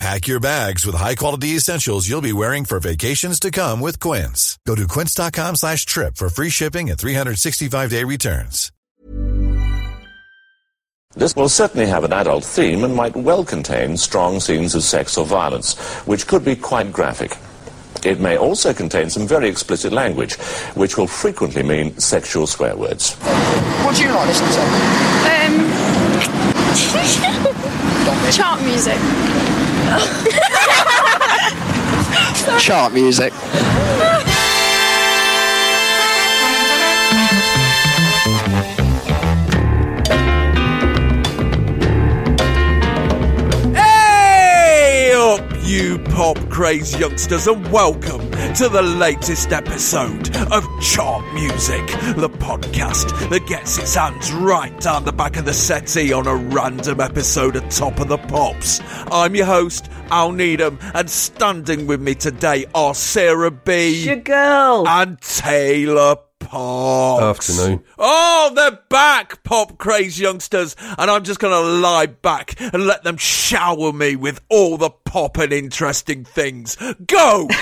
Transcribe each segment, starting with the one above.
Pack your bags with high-quality essentials you'll be wearing for vacations to come with Quince. Go to quince.com slash trip for free shipping and 365-day returns. This will certainly have an adult theme and might well contain strong scenes of sex or violence, which could be quite graphic. It may also contain some very explicit language, which will frequently mean sexual swear words. What do you like listening to? Um, chart music. Chart music. You pop craze youngsters, and welcome to the latest episode of Chart Music, the podcast that gets its hands right down the back of the settee on a random episode of Top of the Pops. I'm your host, Al Needham, and standing with me today are Sarah Bee Your girl. and Taylor Parkes. Afternoon. Oh, they're back, pop craze youngsters, and I'm just going to lie back and let them shower me with all the pop and interesting things. Go!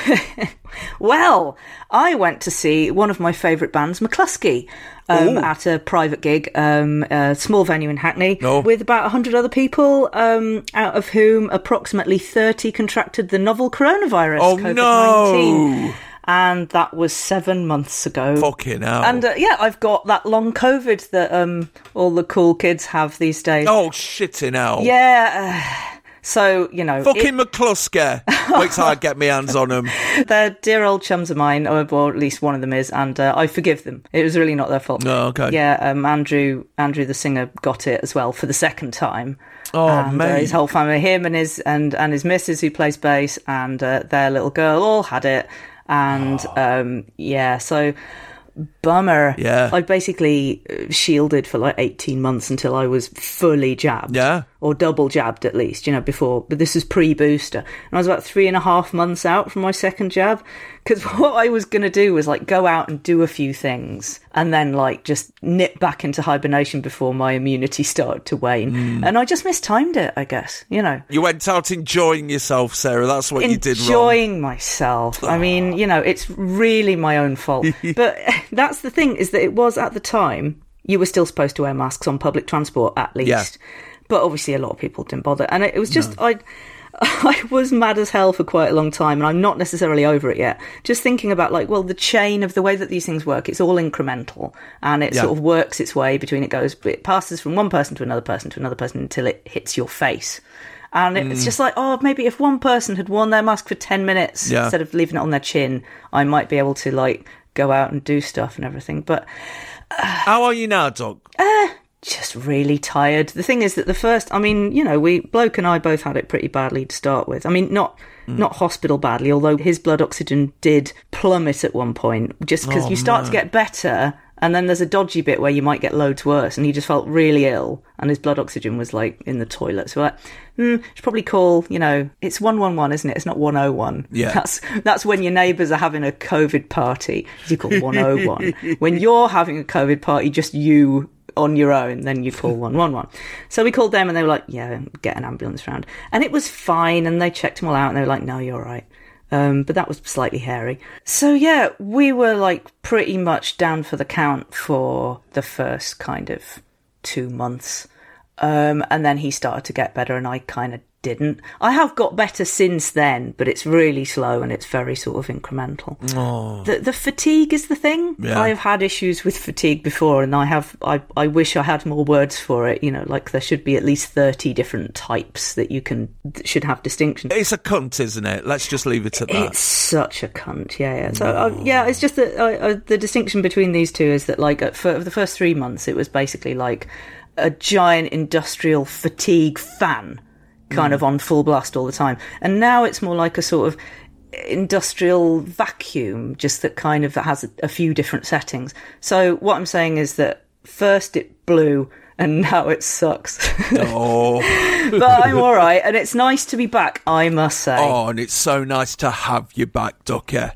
Well, I went to see one of my favourite bands, Mclusky, um, at a private gig, um, a small venue in Hackney, Oh. with about 100 other people, um, out of whom approximately 30 contracted the novel coronavirus, Oh, COVID-19. no. And that was seven months ago. Fucking hell. And uh, yeah, I've got that long COVID that um, all the cool kids have these days. oh, shitting hell. Yeah. uh, so, you know. Fucking Mclusky. Wait till I get my hands on them. They're dear old chums of mine, or well, at least one of them is, and uh, I forgive them. It was really not their fault. No, okay. Yeah, um, Andrew, Andrew the singer, got it as well for the second time. Oh, and, uh, his whole family, him and his and and his missus who plays bass, and uh, their little girl all had it, and um, yeah, so bummer. Yeah. I basically uh, shielded for like eighteen months until I was fully jabbed Yeah. or double jabbed at least, you know, before. But this is pre booster. And I was about three and a half months out from my second jab. Because what I was going to do was like go out and do a few things and then like just nip back into hibernation before my immunity started to wane. Hmm. And I just mistimed it, I guess, you know. You went out enjoying yourself, Sarah. That's what you did. Enjoying myself. I mean, you know, it's really my own fault. but that's the thing is that it was at the time you were still supposed to wear masks on public transport at least. Yeah. But obviously, a lot of people didn't bother, and it, it was just I. I was mad as hell for quite a long time, and I'm not necessarily over it yet. Just thinking about like, well, the chain of the way that these things work, it's all incremental, and it Yeah. sort of works its way between. It goes, it passes from one person to another person to another person until it hits your face. And Mm. it's just like, oh, maybe if one person had worn their mask for 10 minutes Yeah. instead of leaving it on their chin, I might be able to, like, go out and do stuff and everything. But How are you now, Doc? Just really tired. The thing is that the first, I mean, you know, we, Bloke and I both had it pretty badly to start with. I mean, not. Hmm. Not hospital badly, although his blood oxygen did plummet at one point, just because Oh, you start to get better, and then there's a dodgy bit where you might get loads worse, and he just felt really ill, and his blood oxygen was like in the toilet. So, like, hmm, should probably call, you know, it's 111, isn't it? It's not 101. Yeah. That's, that's when your neighbours are having a COVID party. You call 101. when you're having a COVID party, just you on your own, then you call 111. So we called them and they were like, yeah, get an ambulance round. And it was fine. And they checked them all out and they were like, no, you're all right. Um, but that was slightly hairy. So yeah, we were like pretty much down for the count for the first kind of two months. Um, and then he started to get better and I kind of didn't. I have got better since then, but it's really slow and it's very sort of incremental. The, the fatigue is the thing. Yeah. I have had issues with fatigue before, and I have. I, I wish I had more words for it. You know, like there should be at least thirty different types that you can that should have distinction. It's a cunt, isn't it? Let's just leave it at that. It's such a cunt, yeah, yeah. So, uh, yeah, it's just that uh, uh, the distinction between these two is that, like, for the first three months, it was basically like a giant industrial fatigue fan, kind mm. of on full blast all the time, and now it's more like a sort of industrial vacuum, just that kind of has a, a few different settings. So, what I'm saying is that first it blew and now it sucks. Oh, but I'm all right, and it's nice to be back. I must say. oh, and it's so nice to have you back, Ducker.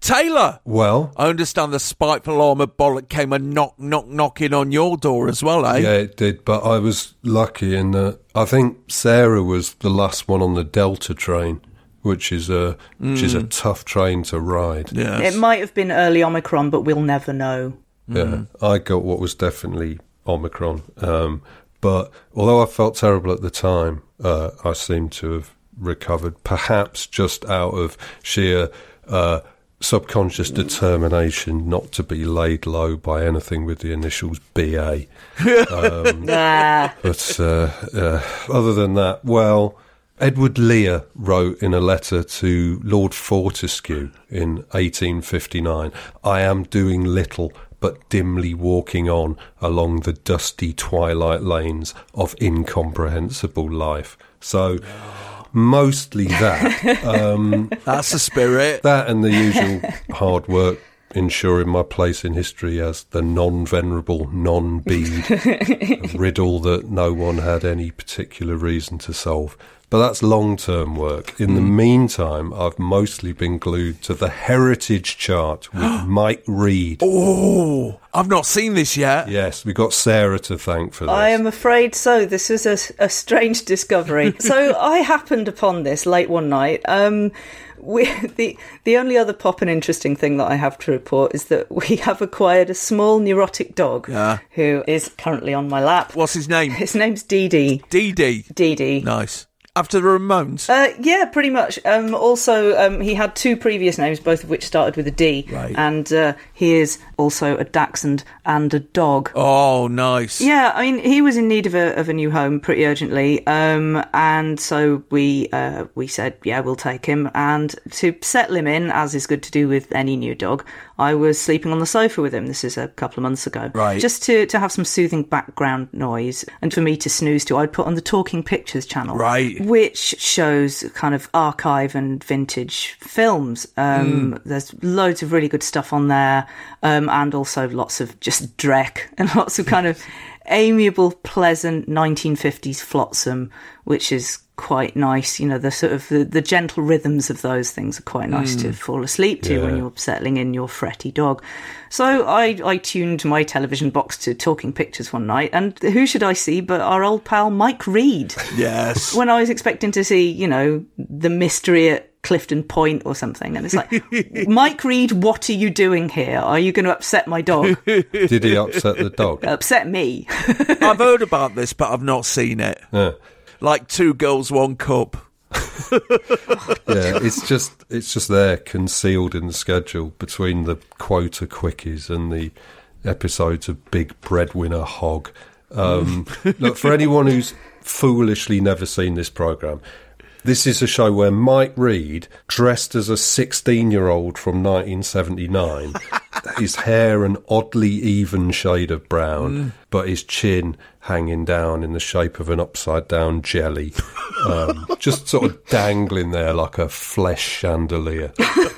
Taylor, Well, I understand the spiteful armour bollock came a knock, knock, knocking on your door as well, eh? yeah, it did, but I was lucky in that I think Sarah was the last one on the Delta train, which is a which is a tough train to ride. Yes. It might have been early Omicron, but we'll never know. Yeah, I got what was definitely Omicron. Um, but although I felt terrible at the time, uh, I seem to have recovered, perhaps just out of sheer uh, subconscious determination not to be laid low by anything with the initials BA. Ah, But uh, uh, other than that, well, Edward Lear wrote in a letter to Lord Fortescue in 1859 I am doing little but dimly walking on along the dusty twilight lanes of incomprehensible life. So, mostly that. Um, That's the spirit. That and the usual hard work ensuring my place in history as the non venerable, non Bede riddle that no one had any particular reason to solve. But that's long term work. In the meantime, I've mostly been glued to the heritage chart with Mike Read. Oh, I've not seen this yet. Yes, we got Sarah to thank for this. I am afraid so. This is a, a strange discovery. so I happened upon this late one night. Um, we, the the only other pop and interesting thing that I have to report is that we have acquired a small neurotic dog Yeah. who is currently on my lap. What's his name? His name's Dee Dee. Dee Dee. Dee Dee. Nice. After the Ramones. Uh, yeah, pretty much. Um, also, um, he had two previous names, both of which started with a D. Right. And uh, he is also a dachshund and a dog. oh, nice. Yeah, I mean, he was in need of a of a new home pretty urgently, um, and so we uh, we said, yeah, we'll take him. And to settle him in, as is good to do with any new dog, I was sleeping on the sofa with him. This is a couple of months ago, Right. Just to to have some soothing background noise, and for me to snooze to, I'd put on the Talking Pictures channel, Right. Which shows kind of archive and vintage films. Um, There's loads of really good stuff on there, um, and also lots of just dreck and lots of kind of amiable, pleasant 1950s flotsam, which is quite nice. You know, the sort of the, the gentle rhythms of those things are quite nice to mm. fall asleep to when you're settling in your fretty dog. So I, I tuned my television box to Talking Pictures one night, and who should I see but our old pal Mike Read? Yes. when I was expecting to see, you know, the mystery at Clifton Point or something. And it's like, Mike Read, what are you doing here? Are you going to upset my dog? Did he upset the dog? upset me? I've heard about this, but I've not seen it. Yeah. Like two girls, one cup. yeah, it's just it's just there concealed in the schedule between the quota quickies and the episodes of Big Breadwinner Hog. Um, look, for anyone who's foolishly never seen this program, this is a show where Mike Read, dressed as a 16 year old from 1979, his hair an oddly even shade of brown, but his chin hanging down in the shape of an upside down jelly, um, just sort of dangling there like a flesh chandelier.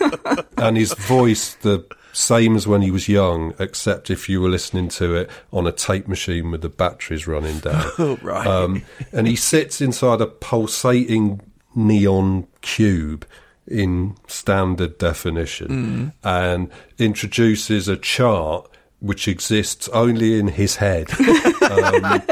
and his voice, the same as when he was young, except if you were listening to it on a tape machine with the batteries running down. Right. Um, and he sits inside a pulsating neon cube in standard definition and introduces a chart which exists only in his head. Um,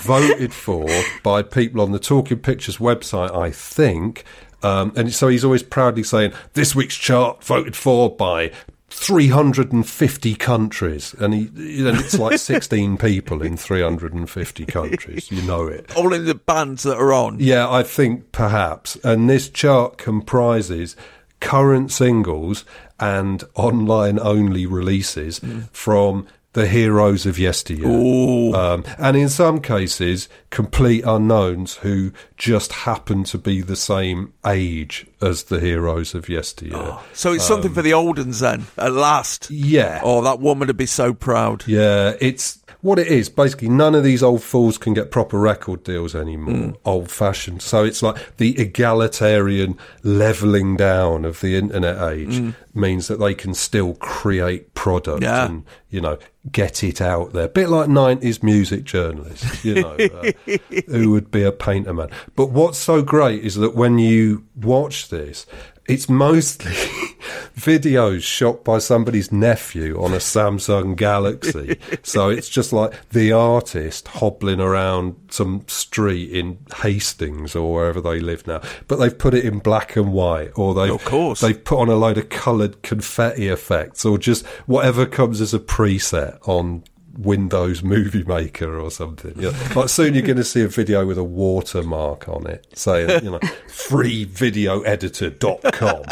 voted for by people on the Talking Pictures website, I think. Um, and so he's always proudly saying, this week's chart voted for by 350 countries. And, he, and it's like 16 people in 350 countries. You know it. All in the bands that are on. Yeah, I think perhaps. And this chart comprises current singles and online only releases hmm. from the heroes of yesteryear. Um, and in some cases, complete unknowns who just happen to be the same age as the heroes of yesteryear. So it's something for the old uns then, at last. Yeah. Oh, that woman would be so proud. Yeah, it's what it is, basically, none of these old fools can get proper record deals anymore. Old fashioned. So it's like the egalitarian leveling down of the internet age means that they can still create product Yeah. and, you know, get it out there. A bit like 90s music journalists, you know, uh, who would be a painter man. But what's so great is that when you watch this, it's mostly videos shot by somebody's nephew on a Samsung Galaxy. so it's just like the artist hobbling around some street in Hastings or wherever they live now. But they've put it in black and white or they've, Of course. they've put on a load of coloured confetti effects or just whatever comes as a preset on Windows Movie Maker or something. You know, like soon you're going to see a video with a watermark on it saying, you know, freevideoeditor.com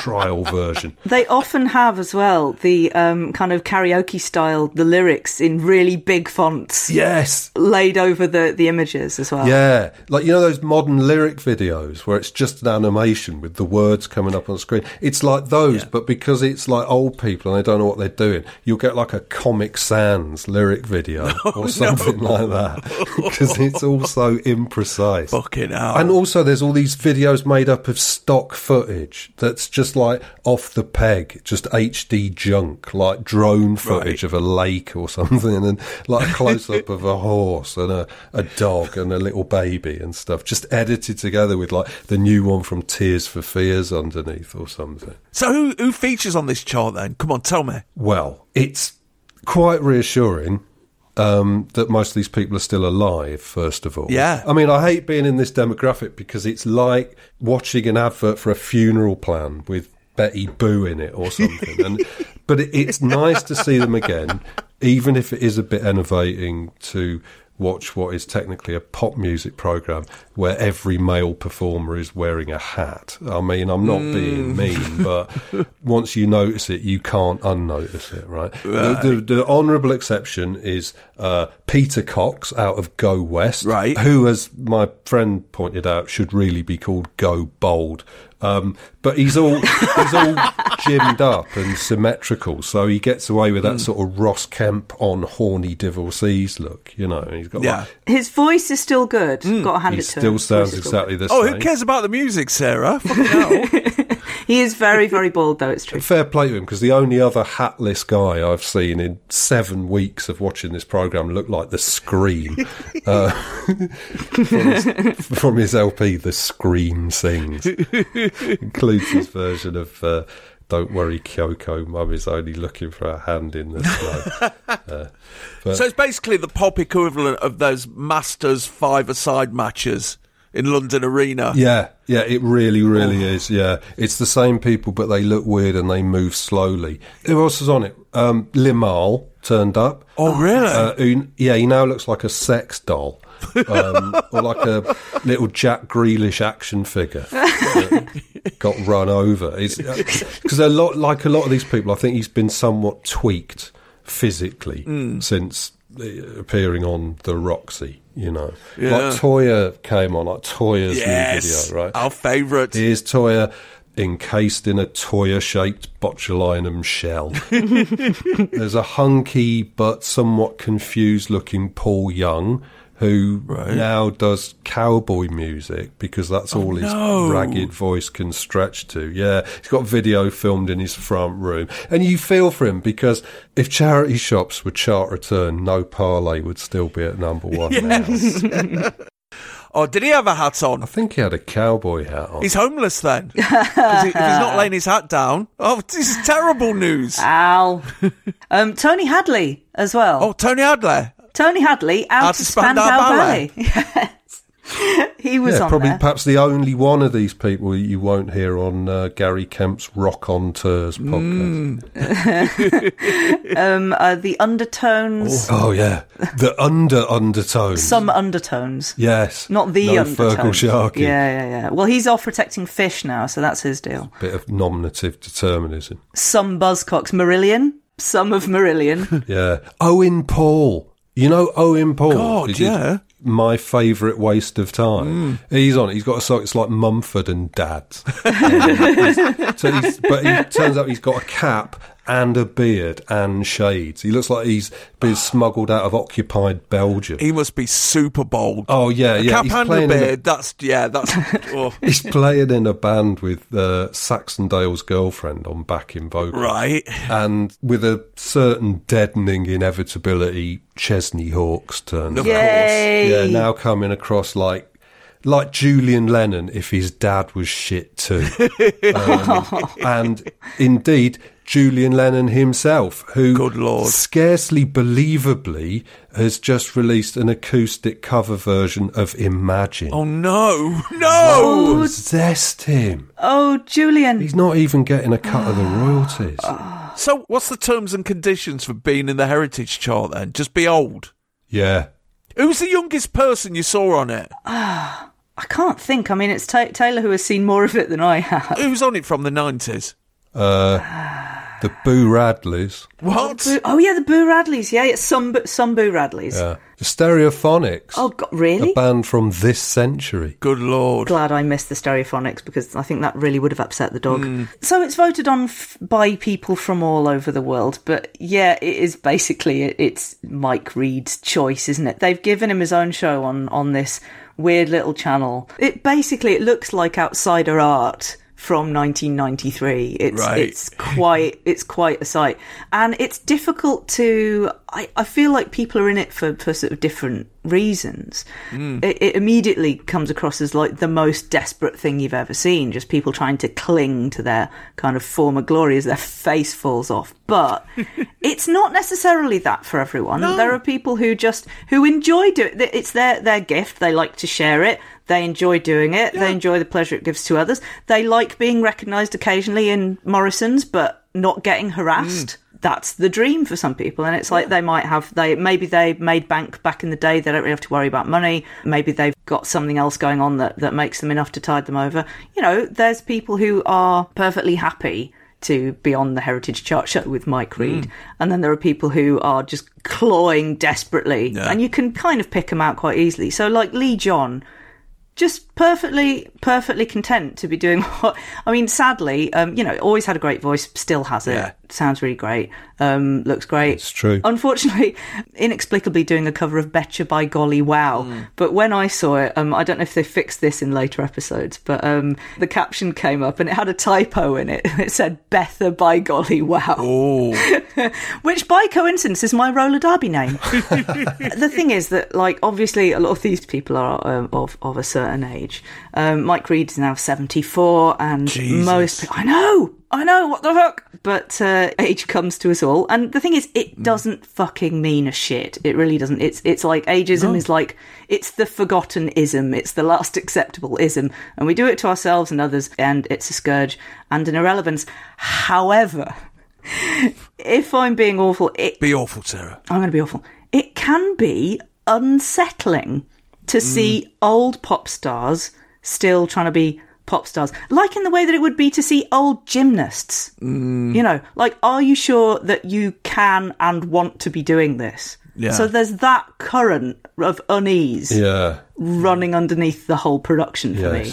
trial version. They often have as well the um, kind of karaoke style, the lyrics in really big fonts Yes. laid over the, the images as well. Yeah, like you know those modern lyric videos where it's just an animation with the words coming up on the screen. It's like those, but because it's like old people and they don't know what they're doing, you'll get like a Comic Sans lyric video or something like that because it's all so imprecise. Fucking hell. And also, there's all these videos made up of stock footage that's just like off the peg, just HD junk, like drone footage of a lake or something, and like a close up of a horse and a, a dog and a little baby and stuff, just edited together with like the new one from Tears for Fears underneath or something. so who who features on this chart then? Come on, tell me. Well, it's quite reassuring um, that most of these people are still alive, first of all. Yeah. I mean, I hate being in this demographic because it's like watching an advert for a funeral plan with Betty Boo in it or something. and But it, it's nice to see them again, even if it is a bit enervating to watch what is technically a pop music program where every male performer is wearing a hat. I mean, I'm not being mean, but once you notice it, you can't unnotice it, right? The, the, the honourable exception is uh, Peter Cox out of Go West, Right. Who, as my friend pointed out, should really be called Go Bold. Um, but he's all he's all gymmed up and symmetrical, so he gets away with that sort of Ross Kemp on horny divorcees look, you know. He's got Yeah. like, His voice is still good. Got to hand he it to still him. sounds Voice is exactly the Oh, same. who cares about the music, Sarah? Fucking hell. He is very, very bald, though. It's true. Fair play to him because the only other hatless guy I've seen in seven weeks of watching this program looked like the Scream uh, from, his, from his LP. The Scream sings includes his version of uh, "Don't Worry, Kyoko, Mum is only looking for a hand in the snow." uh, but so it's basically the pop equivalent of those Masters five-a-side matches in London Arena. Yeah, yeah, it really, really is. Yeah, it's the same people, but they look weird and they move slowly. Who else was on it? Um, Limahl turned up. Oh, really? Uh, who, yeah, he now looks like a sex doll. Um, or like a little Jack Grealish action figure that got run over. Because a lot, like a lot of these people, I think he's been somewhat tweaked physically since uh, appearing on the Roxy. You know, Yeah. like Toyah came on, like Toyah's yes, new video, right? Our favourite. Here's Toyah encased in a Toyah-shaped botulinum shell. There's a hunky but somewhat confused-looking Paul Young who now does cowboy music because that's all his no. ragged voice can stretch to. Yeah, he's got video filmed in his front room, and you feel for him because if charity shops were chart return, No Parlez would still be at number one. now. Oh, did he have a hat on? I think he had a cowboy hat on. He's homeless then. he- if he's not laying his hat down. Oh, this is terrible news. Ow. um, Tony Hadley as well. Oh, Tony Adler. Tony Hadley out, Out to to Spandau Spandau Ballet. Ballet. yes. he was yeah, on probably there. perhaps the only one of these people you won't hear on uh, Gary Kemp's Rockonteurs podcast. um, uh, the undertones, Oh yeah, the under undertones. some undertones. yes, Not the no undertones. Feargal Sharkey. Yeah, yeah, yeah. Well, he's off protecting fish now, so that's his deal. Bit of nominative determinism. Some buzzcocks. Marillion. Some of Marillion. Yeah, Owen Paul. You know Owen Paul. God, yeah. my favourite waste of time. He's on it. He's got a song. It's like Mumford and Dad's. Um, so he's, but he turns out he's got a cap and a beard and shades. He looks like he's been smuggled out of occupied Belgium. He must be super bold. Oh yeah, yeah. Cap he's and a playing in a- beard. That's yeah. That's oh, He's playing in a band with uh, Saxondale's girlfriend on backing vocals. right. And with a certain deadening inevitability, Chesney Hawks turns Of up. Yay! Yeah, now coming across like like Julian Lennon if his dad was shit too. Um, and indeed, Julian Lennon himself, who Good Lord. scarcely believably has just released an acoustic cover version of Imagine. Oh no, no. Possessed him. Oh, Julian. He's not even getting a cut of the royalties. So, what's the terms and conditions for being in the heritage chart then? Just be old. Yeah. Who's the youngest person you saw on it? I can't think. I mean, it's Ta Taylor who has seen more of it than I have. Who's on it from the nineties? Uh, the Boo Radleys. What? Boo- oh yeah, the Boo Radleys. Yeah, it's some some Boo Radleys. Yeah. The Stereophonics. Oh God, A really? band from this century. Good lord. Glad I missed the Stereophonics because I think that really would have upset the dog. So it's voted on f- by people from all over the world, but yeah, it is basically it's Mike Read's choice, isn't it? They've given him his own show on on this weird little channel. It basically it looks like outsider art from 1993. It's Right. it's quite it's quite a sight, and it's difficult to. I, I feel like people are in it for for sort of different reasons. Hmm. It, it immediately comes across as like the most desperate thing you've ever seen. Just people trying to cling to their kind of former glory as their face falls off. But it's not necessarily that for everyone. There are people who just who enjoy doing it. It's their their gift. They like to share it. They enjoy doing it. They enjoy the pleasure it gives to others. They like being recognised occasionally in Morrison's, but not getting harassed. Mm. That's the dream for some people, and it's like they might have they maybe they made bank back in the day. They don't really have to worry about money. Maybe they've got something else going on that that makes them enough to tide them over. You know, there's people who are perfectly happy to be on the Heritage Chart show with Mike Read, mm. and then there are people who are just clawing desperately, and you can kind of pick them out quite easily. So, like Lee John just perfectly perfectly content to be doing what i mean sadly um you know always had a great voice still has it Yeah. sounds really great um looks great It's true. unfortunately inexplicably doing a cover of betcha by golly wow but when i saw it um i don't know if they fixed this in later episodes but um the caption came up and it had a typo in it it said betha by golly wow which by coincidence is my roller derby name. the thing is that, like, obviously, a lot of these people are um, of of a certain age. Um, Mike Read is now seventy four, and Jesus. most I know, I know, what the fuck. But uh, age comes to us all, and the thing is, it doesn't fucking mean a shit. It really doesn't. It's it's like ageism is like it's the forgotten ism. It's the last acceptable ism, and we do it to ourselves and others, and it's a scourge and an irrelevance. However. If I'm being awful, it be awful, Sarah. I'm going to be awful. It can be unsettling to mm. see old pop stars still trying to be pop stars, like in the way that it would be to see old gymnasts. Mm. You know, like, are you sure that you can and want to be doing this? Yeah. So there's that current of unease Yeah. running underneath the whole production for me.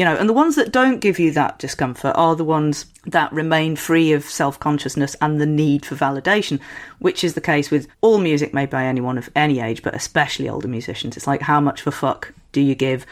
You know, and the ones that don't give you that discomfort are the ones that remain free of self consciousness and the need for validation, which is the case with all music made by anyone of any age, but especially older musicians. It's like, how much of a fuck do you give?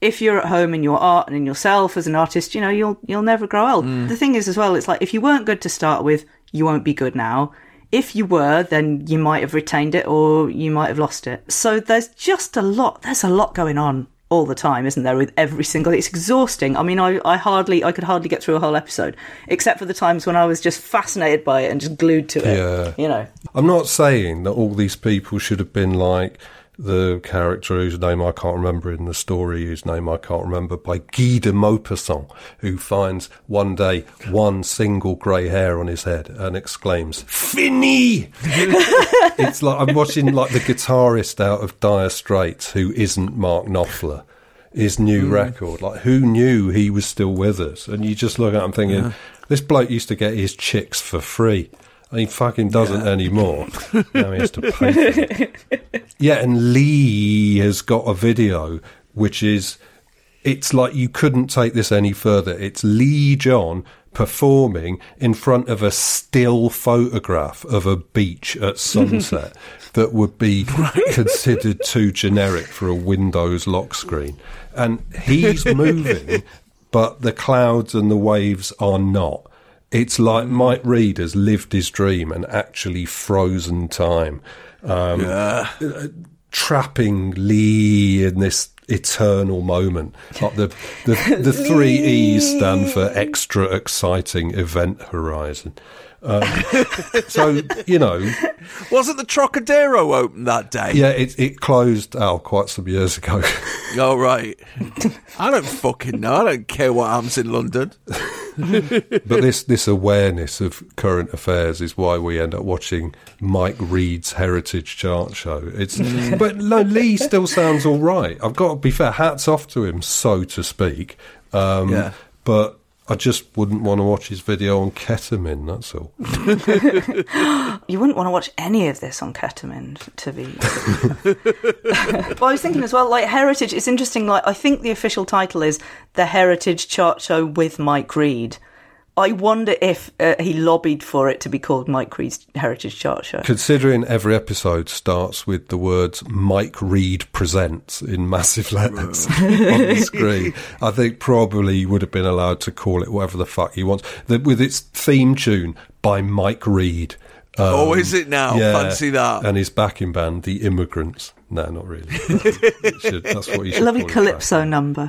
If you're at home in your art and in yourself as an artist, you know, you'll you'll never grow old. Mm. The thing is as well, it's like if you weren't good to start with, you won't be good now. If you were, then you might have retained it or you might have lost it. So there's just a lot there's a lot going on all the time, isn't there, with every single it's exhausting. I mean I, I hardly I could hardly get through a whole episode. Except for the times when I was just fascinated by it and just glued to it. Yeah. You know. I'm not saying that all these people should have been like the character whose name I can't remember in the story, whose name I can't remember, by Guy de Maupassant, who finds one day one single grey hair on his head and exclaims, Fini! it's like I'm watching like the guitarist out of Dire Straits who isn't Mark Knopfler. His new mm. record, like who knew he was still with us? And you just look at him thinking, this bloke used to get his chicks for free. He fucking doesn't anymore. now he has to pay for it. Yeah, and Lee has got a video which is it's like you couldn't take this any further. It's Lee John performing in front of a still photograph of a beach at sunset that would be considered too generic for a Windows lock screen. And he's moving, but the clouds and the waves are not. It's like Mike Read has lived his dream and actually frozen time. Um, trapping Lee in this eternal moment. Like the the, the three E's stand for extra exciting event horizon. Um, so you know, Wasn't the Trocadero open that day? yeah, it it closed oh quite some years ago. Oh, right. I don't fucking know. I don't care what happens in London. but this this awareness of current affairs is why we end up watching Mike Read's Heritage Chart Show. It's but no, Lee still sounds all right. I've got to be fair. Hats off to him, so to speak. Um, Yeah. But I just wouldn't want to watch his video on ketamine. That's all. You wouldn't want to watch any of this on ketamine, to be. well, I was thinking as well, like Heritage. It's interesting. Like I think the official title is the Heritage Chart Show with Mike Read. I wonder if uh, he lobbied for it to be called Mike Read's Heritage Chart Show. Considering every episode starts with the words Mike Read presents in massive letters on the screen, I think probably he would have been allowed to call it whatever the fuck he wants. The, with its theme tune by Mike Read. Um, Oh, is it now? Fancy that. And his backing band, The Immigrants. No, not really. Should- that's what you should Lovely call it calypso number.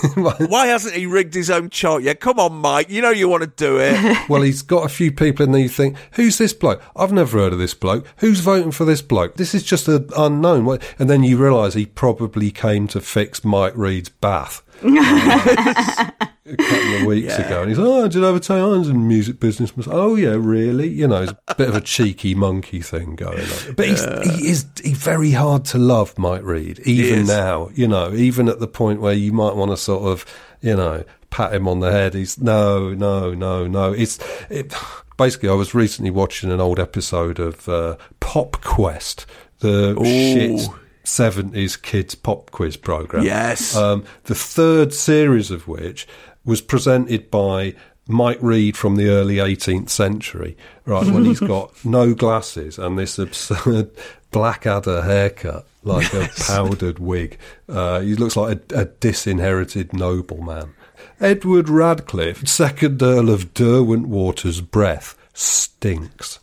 Why hasn't he rigged his own chart yet? Come on, Mike. You know you want to do it. Well, he's got a few people in there you think, who's this bloke? I've never heard of this bloke. Who's voting for this bloke? This is just an unknown. And then you realise he probably came to fix Mike Read's bath. a couple of weeks ago, and he's oh, did I ever tell you I was in the music business? myself?" Oh yeah, really? You know, it's a bit of a cheeky monkey thing going on. But he's, he is he's very hard to love, Mike Read, even now. You know, even at the point where you might want to sort of, you know, pat him on the head. He's no, no, no, no. It's it, basically. I was recently watching an old episode of uh, Pop Quest, the shit. 70s kids pop quiz program. Yes. Um, the third series of which was presented by Mike Read from the early 18th century, right, when he's got no glasses and this absurd Blackadder haircut, like a powdered wig. Uh, he looks like a, a disinherited nobleman. Edward Radcliffe, second Earl of Derwentwater's breath, stinks.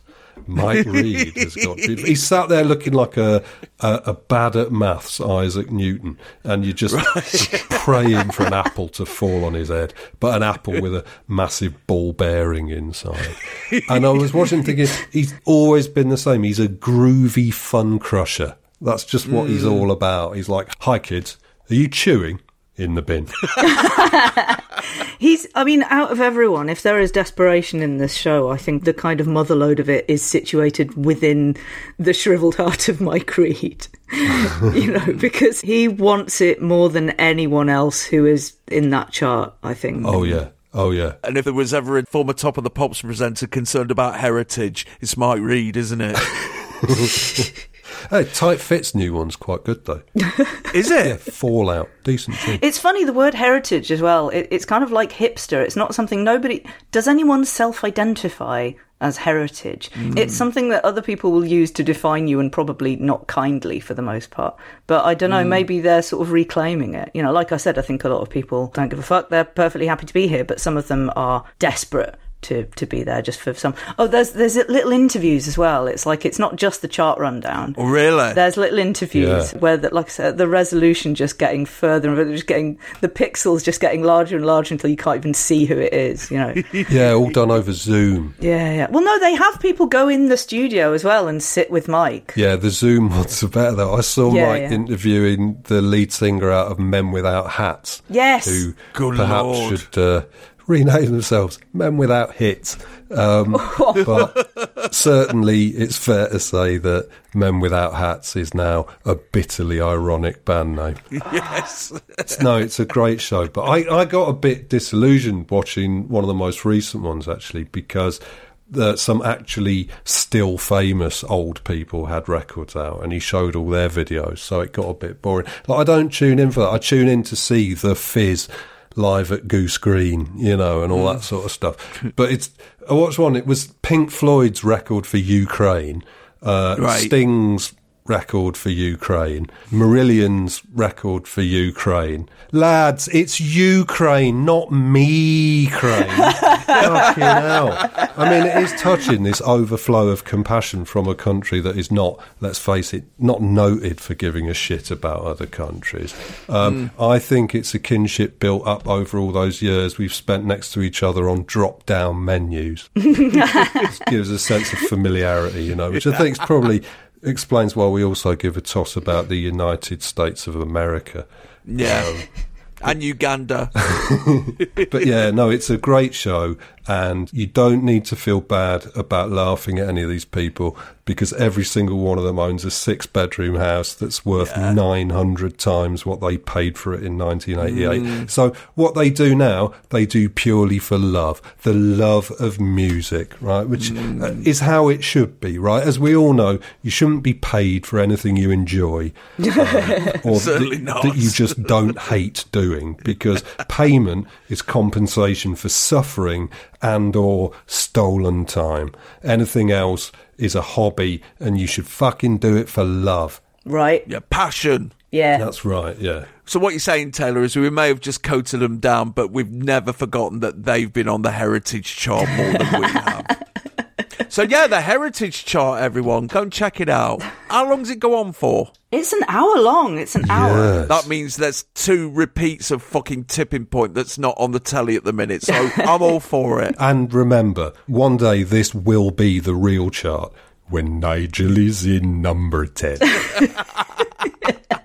Mike Read has got. He sat there looking like a, a a bad at maths Isaac Newton, and you're just praying for an apple to fall on his head, but an apple with a massive ball bearing inside. And I was watching, thinking he's always been the same. He's a groovy fun crusher. That's just what he's mm. all about. He's like, "Hi kids, are you chewing?" In the bin. He's, I mean, out of everyone, if there is desperation in this show, I think the kind of motherload of it is situated within the shriveled heart of Mike Read. you know, because he wants it more than anyone else who is in that chart, I think. Oh yeah. Oh yeah. and if there was ever a former Top of the Pops presenter concerned about heritage, it's Mike Read, isn't it? Hey, Tight Fit's new one's quite good though. Is Yeah, it? Fallout, decent too. It's funny the word heritage as well. It, it's kind of like hipster. It's not something nobody does. Anyone self-identify as heritage? Hmm. It's something that other people will use to define you, and probably not kindly for the most part. But I don't know. Hmm. Maybe they're sort of reclaiming it. You know, like I said, I think a lot of people don't give a fuck. They're perfectly happy to be here, but some of them are desperate. To, to be there just for some oh there's there's little interviews as well it's like it's not just the chart rundown Oh, really? there's little interviews Yeah. where, the, like I said, the resolution just getting further and further, just getting the pixels just getting larger and larger until you can't even see who it is. You know? Yeah, all done over Zoom. yeah, yeah. Well, no, they have people go in the studio as well and sit with Mike. Yeah, the Zoom ones are better though. I saw Yeah, Mike yeah. interviewing the lead singer out of Men Without Hats. Yes. Who Good perhaps Lord. should uh, rename themselves Men Without Hits. Um, but certainly it's fair to say that Men Without Hats is now a bitterly ironic band name. yes. It's- no, it's a great show. But I, I got a bit disillusioned watching one of the most recent ones, actually, because that some actually still famous old people had records out, and he showed all their videos, so it got a bit boring. Like I don't tune in for that. I tune in to see the Fizz live at Goose Green, you know, and all that sort of stuff. But it's I watched one. It was Pink Floyd's record for Ukraine, uh, Right. Sting's record for Ukraine, Marillion's record for Ukraine. Lads, it's Ukraine, not me, Crane. Fucking hell. I mean, it is touching this overflow of compassion from a country that is not, let's face it, not noted for giving a shit about other countries. Um, I think it's a kinship built up over all those years we've spent next to each other on drop down menus. It gives a sense of familiarity, you know, which I think is probably explains why we also give a toss about the United States of America. Yeah. Um, and Uganda. But yeah, no, it's a great show, and you don't need to feel bad about laughing at any of these people because every single one of them owns a six bedroom house that's worth 900 times what they paid for it in 1988. So, what they do now, they do purely for love the love of music, right? Which uh, is how it should be, right? As we all know, you shouldn't be paid for anything you enjoy uh, or not. that you just don't hate doing because payment is compensation for suffering and or stolen time. Anything else is a hobby and you should fucking do it for love. Right? Yeah, passion. Yeah. That's right, yeah. So what you're saying, Taylor, is we may have just coated them down, but we've never forgotten that they've been on the heritage chart more than we have. So yeah, the heritage chart, everyone, go and check it out. How long does it go on for? It's an hour long. It's an hour. That means there's two repeats of fucking tipping point that's not on the telly at the minute. So I'm all for it. And remember, one day this will be the real chart when Nigel is in number 10.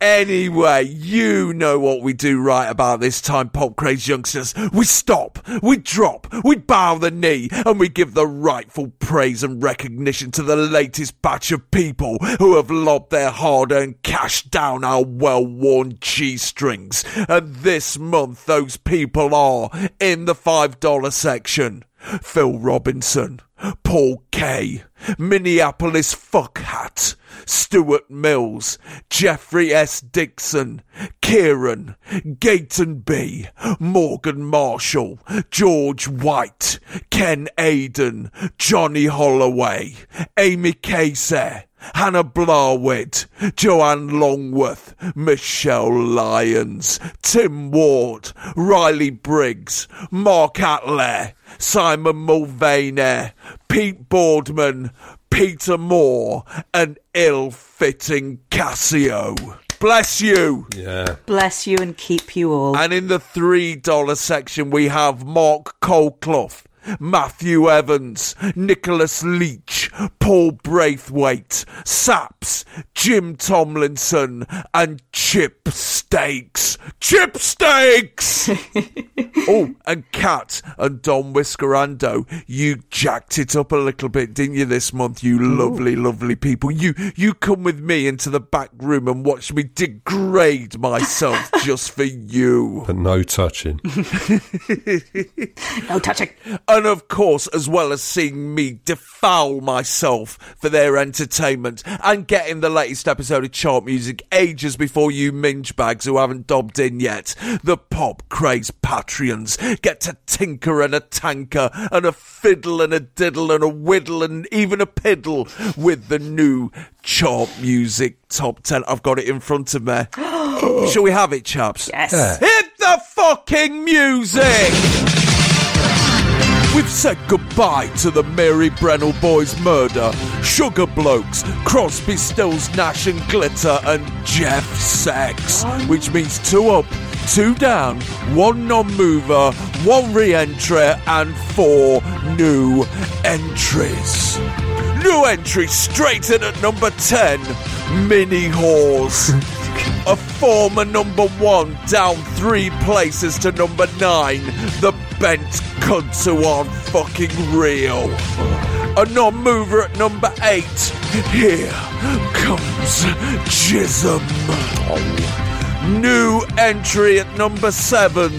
Anyway, you know what we do right about this time, pop craze youngsters. We stop, we drop, we bow the knee, and we give the rightful praise and recognition to the latest batch of people who have lobbed their hard earned cash down our well worn G strings. And this month, those people are in the $5 section. Phil Robinson, Paul Kay, Minneapolis Fuckhat, Stuart Mills, Jeffrey S. Dixon, Kieran, Gayton B, Morgan Marshall, George White, Ken Aiden, Johnny Holloway, Amy Casey, Hannah Blarwood, Joanne Longworth, Michelle Lyons, Tim Ward, Riley Briggs, Mark Atler, Simon Mulvaney, Pete Boardman, Peter Moore, and ill-fitting Casio. Bless you. yeah. Bless you and keep you all. And in the $3 section, we have Mark Colclough, Matthew Evans, Nicholas Leach, Paul Braithwaite, Saps, Jim Tomlinson, and Chip Steaks. Chip Steaks! oh, and Kat and Don Whiskerando, you jacked it up a little bit, didn't you, this month, you lovely, lovely people. You you come with me into the back room and watch me degrade myself just for you. But no touching. no touching. Oh, And of course, as well as seeing me defoul myself for their entertainment and getting the latest episode of Chart Music ages before you minge bags who haven't dobbed in yet, the pop craze Patreons get to tinker and a tanker and a fiddle and a diddle and a whittle and even a piddle with the new Chart Music Top 10. I've got it in front of me. Shall we have it, chaps? Yes. Hit the fucking music! We've said goodbye to the Mary Brennell boys' murder, Sugar Blokes, Crosby, Stills, Nash and Glitter, and Jeff Sex, which means two up, two down, one non-mover, one re-entry, and four new entries. New entry straight in at number 10, Mini Horse. A former number one down three places to number nine. The bent cunts who aren't fucking real. A non-mover at number eight. Here comes Jism. New entry at number seven.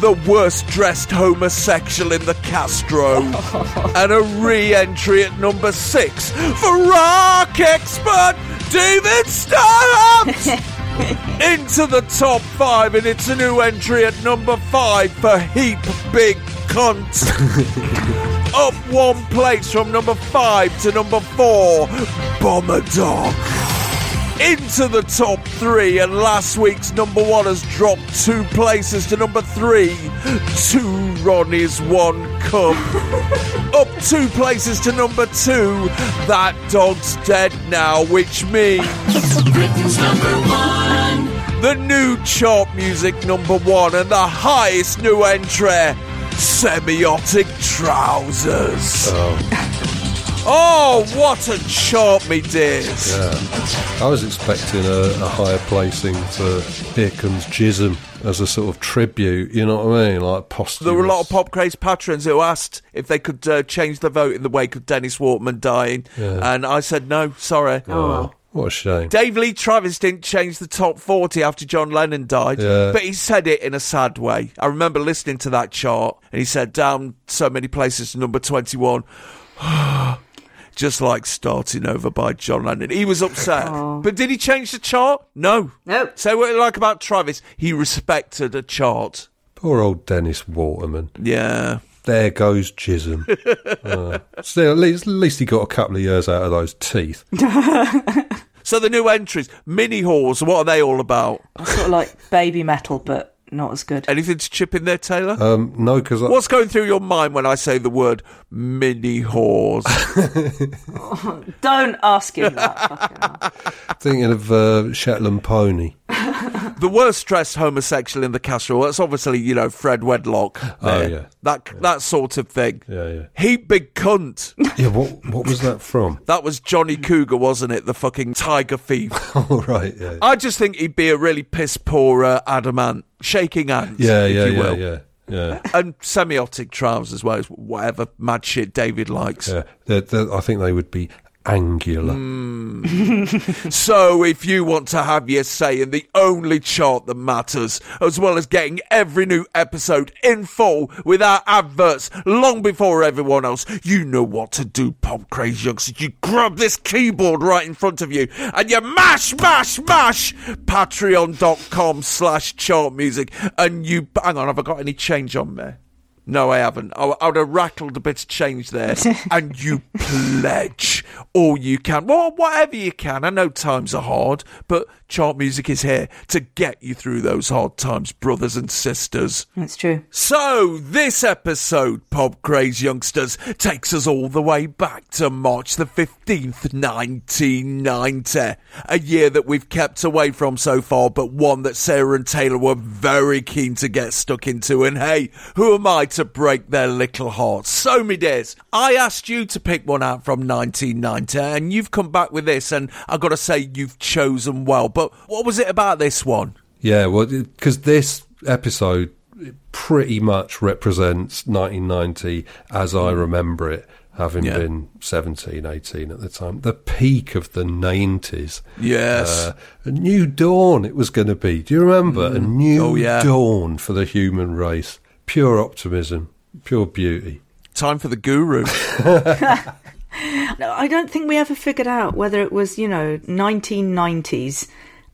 The worst dressed homosexual in the Castro, and a re entry at number six for rock expert David Stubbs! Into the top five, and it's a new entry at number five for Heap Big Cunt. Up one place from number five to number four, Bomber Dog into the top three, and last week's number one has dropped two places to number three. Two Ronnie's, one cup. Up two places to number two. That dog's dead now, which means Britain's number one. the new chart music number one and the highest new entry. Semiotic trousers. Oh, what a chart, me dears. I was expecting a, a higher placing for Here Comes Jism as a sort of tribute, you know what I mean? Like posthumous. There were a lot of Pop Craze patrons who asked if they could uh, change the vote in the wake of Dennis Waterman dying, and I said no, sorry. Oh, what a shame. Dave Lee Travis didn't change the top 40 after John Lennon died, Yeah. but he said it in a sad way. I remember listening to that chart, and he said, down so many places to number 21. Just like starting over by John Lennon. He was upset. But did he change the chart? No. Nope. Say what you like about Travis. He respected a chart. Poor old Dennis Waterman. Yeah. There goes Jism. Uh, still, at least, at least he got a couple of years out of those teeth. So the new entries, mini whores, what are they all about? Sort of like Babymetal, but not as good. Anything to chip in there, Taylor? Um, no, because What's going through your mind when I say the word mini whores? Don't ask him that. fucking hell. thinking of uh, Shetland Pony. the worst dressed homosexual in the castle. That's obviously, you know, Fred Wedlock. Oh, yeah. That that sort of thing. Yeah, yeah. Heap big cunt. Yeah, what what was that from? That was Johnny Cougar, wasn't it? The fucking tiger thief. oh, right, yeah. I just think he'd be a really piss poor uh, adamant, shaking hands. Yeah, yeah, yeah, yeah, yeah. And semiotic trousers as well, is whatever mad shit David likes. yeah. They're, they're, I think they would be angular. Hmm. So, if you want to have your say in the only chart that matters, as well as getting every new episode in full without adverts long before everyone else, you know what to do, Pop Crazy Youngsters. You grab this keyboard right in front of you and you mash, mash, mash patreon.com slash chart music. And you, hang on, have I got any change on there? No, I haven't. Oh, I, I would have rattled a bit of change there. and you pledge all you can. Well, whatever you can. I know times are hard, but chart music is here to get you through those hard times, brothers and sisters. That's true. So, this episode, Pop Craze Youngsters, takes us all the way back to March the 15th, 1990. A year that we've kept away from so far, but one that Sarah and Taylor were very keen to get stuck into. And hey, who am I to break their little hearts? So, me dears, I asked you to pick one out from 1990, and you've come back with this, and I've got to say, you've chosen well. But what was it about this one? Yeah, well, because this episode pretty much represents 1990 as I remember it, having Yeah. been 17, 18 at the time. The peak of the 90s. Yes. Uh, a new dawn it was going to be. Do you remember? A new Oh, yeah. dawn for the human race. Pure optimism, pure beauty. Time for the guru. No, I don't think we ever figured out whether it was, you know, 1990s,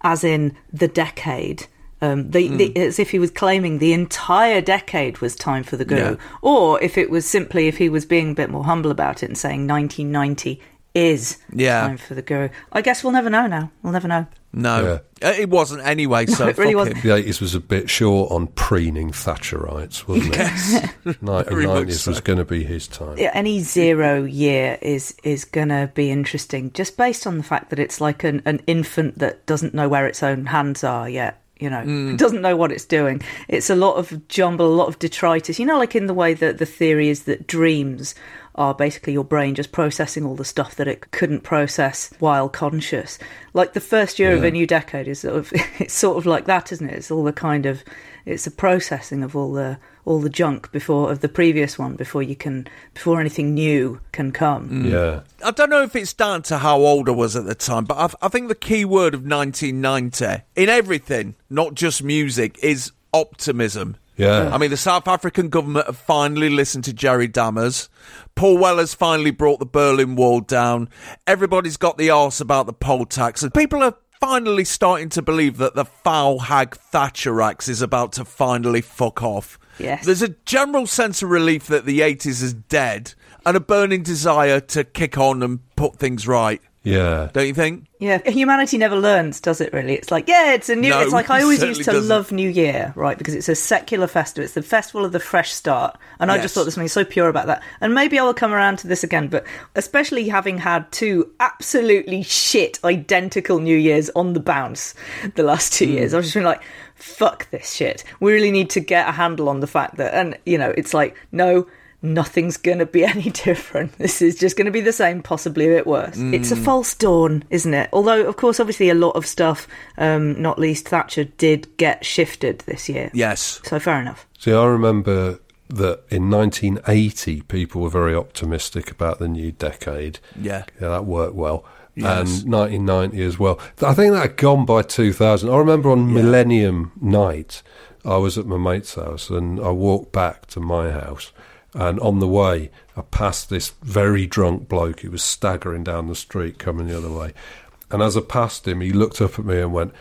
as in the decade. Um, the, Hmm. the, as if he was claiming the entire decade was time for the guru, Yeah. or if it was simply if he was being a bit more humble about it and saying 1990 is Yeah. time for the guru. I guess we'll never know now. We'll never know. No, Uh, it wasn't anyway. So it really fuck wasn't. him. The 80s was a bit short on preening Thatcherites, wasn't it? Ni- very much 90s was going to be his time. Yeah, any zero year is is gonna be interesting, just based on the fact that it's like an, an infant that doesn't know where its own hands are yet. You know, Mm. doesn't know what it's doing. It's a lot of jumble, a lot of detritus. You know, like in the way that the theory is that dreams are basically your brain just processing all the stuff that it couldn't process while conscious. Like the first year of a new decade is sort of it's sort of like that, isn't it? It's all the kind of it's a processing of all the all the junk before of the previous one before you can before anything new can come. Mm. Yeah. I don't know if it's down to how old I was at the time, but I, I think the key word of 1990 in everything, not just music, is optimism. Yeah. I mean, the South African government have finally listened to Jerry Dammers. Paul Weller's finally brought the Berlin Wall down. Everybody's got the arse about the poll tax, and people are finally starting to believe that the foul hag Thatcherax is about to finally fuck off. Yes. There's a general sense of relief that the 80s is dead and a burning desire to kick on and put things right. Yeah. Don't you think? Yeah, humanity never learns, does it? Really, it's like yeah, it's a new. No, it's like I always used to doesn't. love New Year, right? Because it's a secular festival. It's the festival of the fresh start, and I just thought there's something so pure about that. And maybe I will come around to this again, but especially having had two absolutely shit identical New Years on the bounce the last two hmm. years, I've just been like, fuck this shit. We really need to get a handle on the fact that, and you know, it's like no nothing's going to be any different. This is just going to be the same, possibly a bit worse. It's a false dawn, isn't it? Although, of course, obviously a lot of stuff, um, not least Thatcher, did get shifted this year. Yes. So fair enough. See, I remember that in 1980, people were very optimistic about the new decade. Yeah. Yeah, that worked well. Yes. And 1990 as well. I think that had gone by 2000. I remember on Millennium Night, I was at my mate's house and I walked back to my house. And on the way, I passed this very drunk bloke. He was staggering down the street coming the other way. And as I passed him, he looked up at me and went,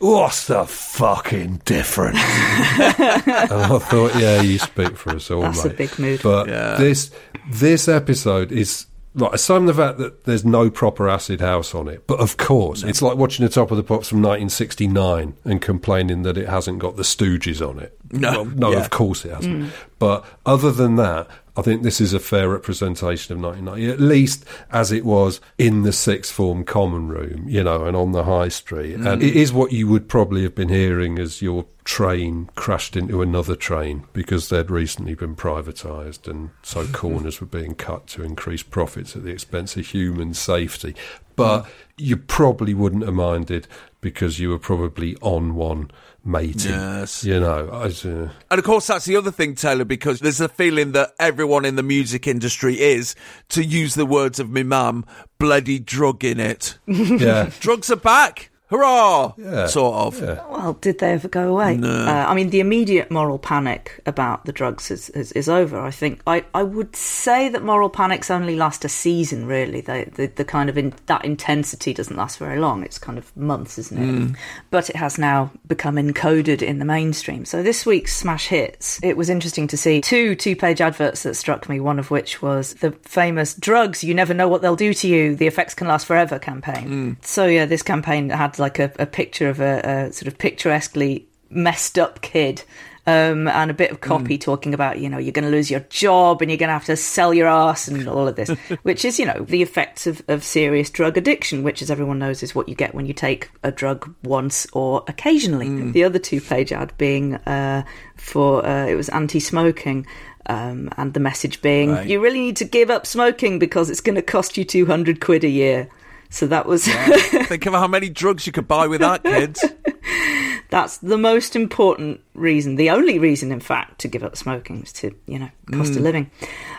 What's the fucking difference? and I thought, yeah, you speak for us all, That's a big mood. But Yeah. this this episode is like aside from the fact that there's no proper acid house on it, but of course it's like watching the Top of the Pops from 1969 and complaining that it hasn't got the Stooges on it. No. Well, no, Yeah. of course it hasn't. Mm. But other than that, I think this is a fair representation of 1990, at least as it was in the sixth form common room, you know, and on the high street. Mm. And it is what you would probably have been hearing as your train crashed into another train because they'd recently been privatised and so corners were being cut to increase profits at the expense of human safety. But mm. you probably wouldn't have minded because you were probably on one mating. Yes. You know, I, uh, And of course, that's the other thing, Taylor, because there's a feeling that everyone in the music industry is, to use the words of my mum, bloody drug in it. yeah. Drugs are back. Hurrah! Yeah. Sort of. Well, did they ever go away? No. Uh, I mean, the immediate moral panic about the drugs is, is, is over. I think I, I would say that moral panics only last a season. Really, they, the the kind of in, that intensity doesn't last very long. It's kind of months, isn't it? But it has now become encoded in the mainstream. So this week's smash hits, it was interesting to see two two page adverts that struck me. One of which was the famous "Drugs, you never know what they'll do to you. The effects can last forever" campaign. So yeah, this campaign had like a, a picture of a, a sort of picturesquely messed up kid. Um, and a bit of copy talking about, you know, you're going to lose your job and you're going to have to sell your ass and all of this, which is, you know, the effects of, of serious drug addiction, which, as everyone knows, is what you get when you take a drug once or occasionally. The other two page ad being uh, for, uh, it was anti smoking. Um, and the message being, Right. you really need to give up smoking because it's going to cost you 200 quid a year. So that was. Think of how many drugs you could buy with that, kids. That's the most important reason, the only reason, in fact, to give up smoking is to, you know, cost Mm. of living.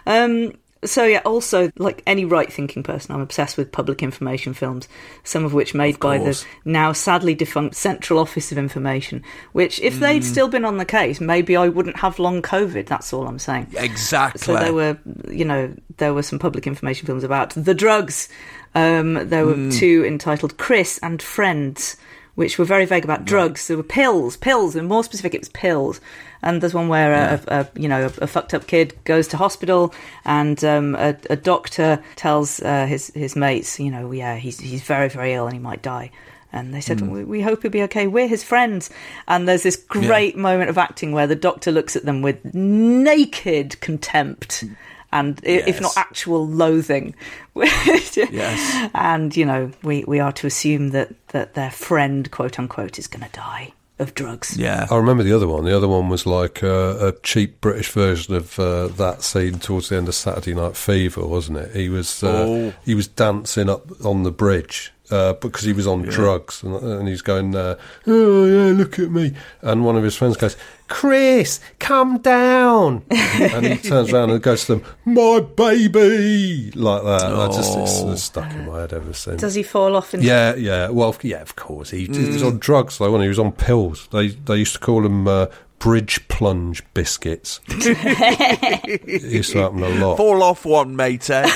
Um, so yeah, also like any right-thinking person, I'm obsessed with public information films, some of which made by the now sadly defunct Central Office of Information. Which, if Mm. they'd still been on the case, maybe I wouldn't have long COVID. That's all I'm saying. Exactly. So there were, you know, there were some public information films about the drugs. Um, there were Hmm. two entitled Chris and Friends, which were very vague about drugs. There were pills, pills, and more specific, it was pills. And there's one where a, a, a you know a, a fucked up kid goes to hospital, and um, a, a doctor tells uh, his his mates, you know, yeah, he's he's very very ill and he might die. And they said, we, we hope he'll be okay. We're his friends. And there's this great moment of acting where the doctor looks at them with naked contempt and, i if not actual loathing. Yes. And, you know, we, we are to assume that, that their friend, quote unquote, is going to die of drugs. Yeah. I remember the other one. The other one was like uh, a cheap British version of uh, that scene towards the end of Saturday Night Fever, wasn't it? He was uh, Oh. he was dancing up on the bridge uh, because he was on drugs, and, and he's going, uh, "Oh yeah, look at me!" And one of his friends goes, "Chris, come down!" and he turns around and goes to them, "My baby," like that. And I just it's, it's stuck in my head ever since. Does he fall off in Yeah, yeah. Well, yeah, of course. He, he was on drugs though when he was on pills. They they used to call him uh, bridge plunge biscuits. it used to happen a lot. Fall off one, mate. eh?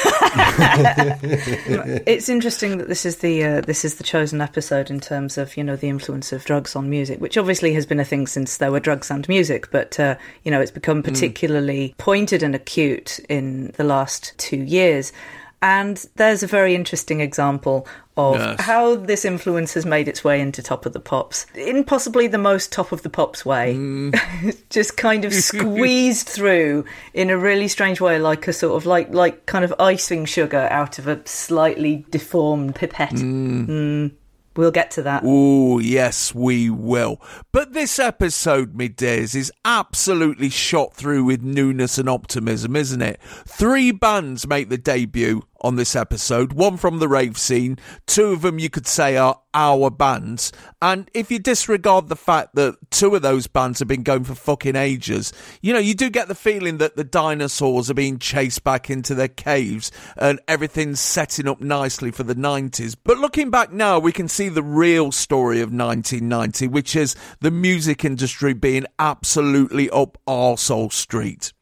it's interesting that this is the uh, this is the chosen episode in terms of you know the influence of drugs on music, which obviously has been a thing since there were drugs and music, but uh, you know it's become Hmm. particularly pointed and acute in the last two years. And there's a very interesting example of Yes. how this influence has made its way into Top of the Pops in possibly the most Top of the Pops way. Hmm. Just kind of squeezed through in a really strange way, like a sort of like like kind of icing sugar out of a slightly deformed pipette. Mm, we'll get to that. Oh, yes, we will. But this episode, me dears, is absolutely shot through with newness and optimism, isn't it? Three bands make the debut on this episode, one from the rave scene, two of them you could say are our bands. And if you disregard the fact that two of those bands have been going for fucking ages, you know, you do get the feeling that the dinosaurs are being chased back into their caves and everything's setting up nicely for the 90s. But looking back now, we can see the real story of 1990, which is the music industry being absolutely up arsehole street.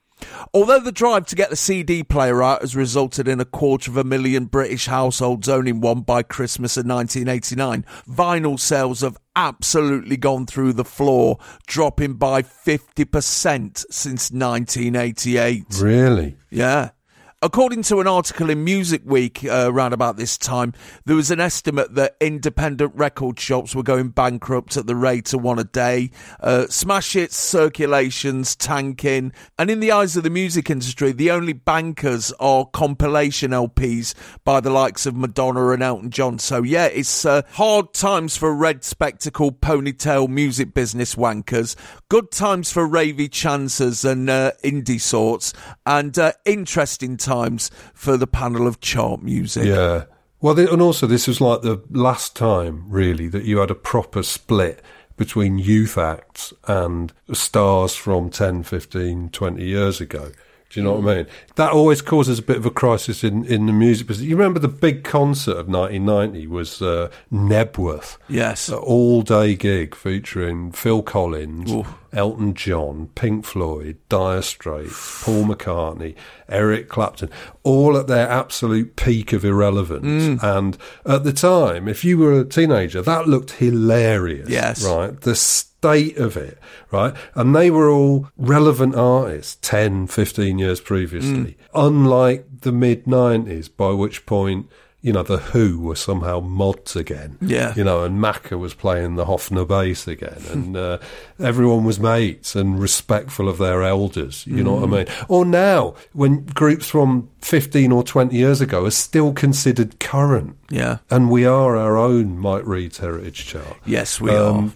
Although the drive to get the CD player out has resulted in a quarter of a million British households owning one by Christmas of 1989, vinyl sales have absolutely gone through the floor, dropping by 50% since 1988. Really? Yeah. According to an article in Music Week uh, around about this time, there was an estimate that independent record shops were going bankrupt at the rate of one a day. Uh, smash hits, circulations, tanking, and in the eyes of the music industry, the only bankers are compilation LPs by the likes of Madonna and Elton John. So yeah, it's uh, hard times for red spectacle ponytail music business wankers, good times for ravey chancers and uh, indie sorts, and uh, interesting times for the panel of chart music. Yeah. Well, th- and also this was like the last time, really, that you had a proper split between youth acts and stars from 10, 15, 20 years ago. Do you know what I mean? That always causes a bit of a crisis in, in the music business. You remember the big concert of 1990 was uh, Knebworth. Yes. An all day gig featuring Phil Collins, Ooh. Elton John, Pink Floyd, Dire Straits, Paul McCartney, Eric Clapton, all at their absolute peak of irrelevance. And at the time, if you were a teenager, that looked hilarious. Yes. Right? The state of it, right? And they were all relevant artists 10, 15 years previously. Unlike the mid 90s, by which point, you know, the Who were somehow mods again. Yeah. You know, and Macca was playing the Hofner bass again, and uh, everyone was mates and respectful of their elders. You know what I mean? Or now, when groups from 15 or 20 years ago are still considered current. Yeah. And we are our own Mike Read's Heritage Chart. Yes, we Um,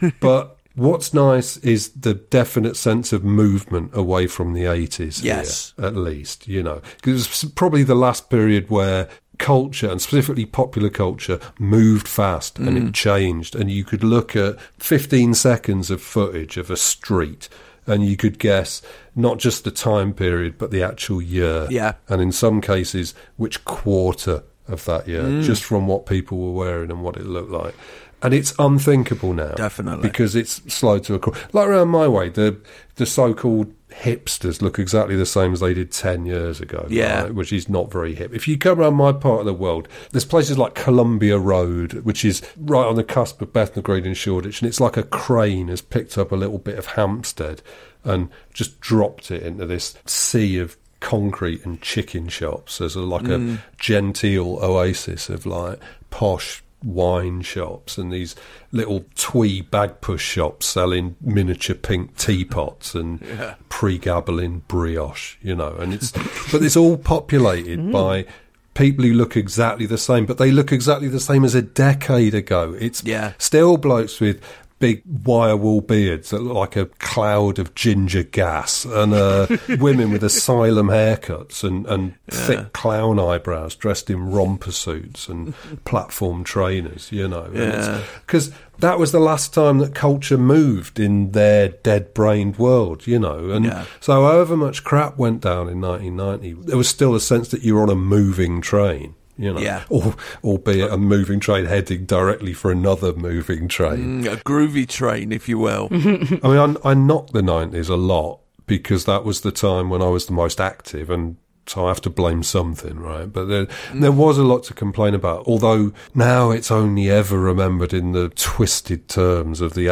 but what's nice is the definite sense of movement away from the 80s. here, Yes. at least, you know. Because it's probably the last period where culture and specifically popular culture moved fast and Mm. it changed and you could look at 15 seconds of footage of a street and you could guess not just the time period but the actual year Yeah. and in some cases which quarter of that year Mm. just from what people were wearing and what it looked like and it's unthinkable now Definitely. because it's slow to occur like around my way the the so-called hipsters look exactly the same as they did 10 years ago Yeah. right? which is not very hip if you come around my part of the world there's places like Columbia Road which is right on the cusp of Bethnal Green and Shoreditch and it's like a crane has picked up a little bit of Hampstead and just dropped it into this sea of concrete and chicken shops as a, like a mm. genteel oasis of like posh wine shops and these little twee bag push shops selling miniature pink teapots and pre-gabbling brioche, you know, and it's but it's all populated mm. by people who look exactly the same, but they look exactly the same as a decade ago. It's Yeah. still blokes with big wire wool beards that look like a cloud of ginger gas and uh, women with asylum haircuts and, and thick clown eyebrows dressed in romper suits and platform trainers, you know. Yeah. Because that was the last time that culture moved in their dead-brained world, you know. And Yeah. so however much crap went down in 1990, there was still a sense that you were on a moving train. You know, Yeah. or, albeit a moving train heading directly for another moving train. Mm, a groovy train, if you will. I mean, I, I knocked the 90s a lot because that was the time when I was the most active and so I have to blame something, right? But there, there was a lot to complain about, although now it's only ever remembered in the twisted terms of the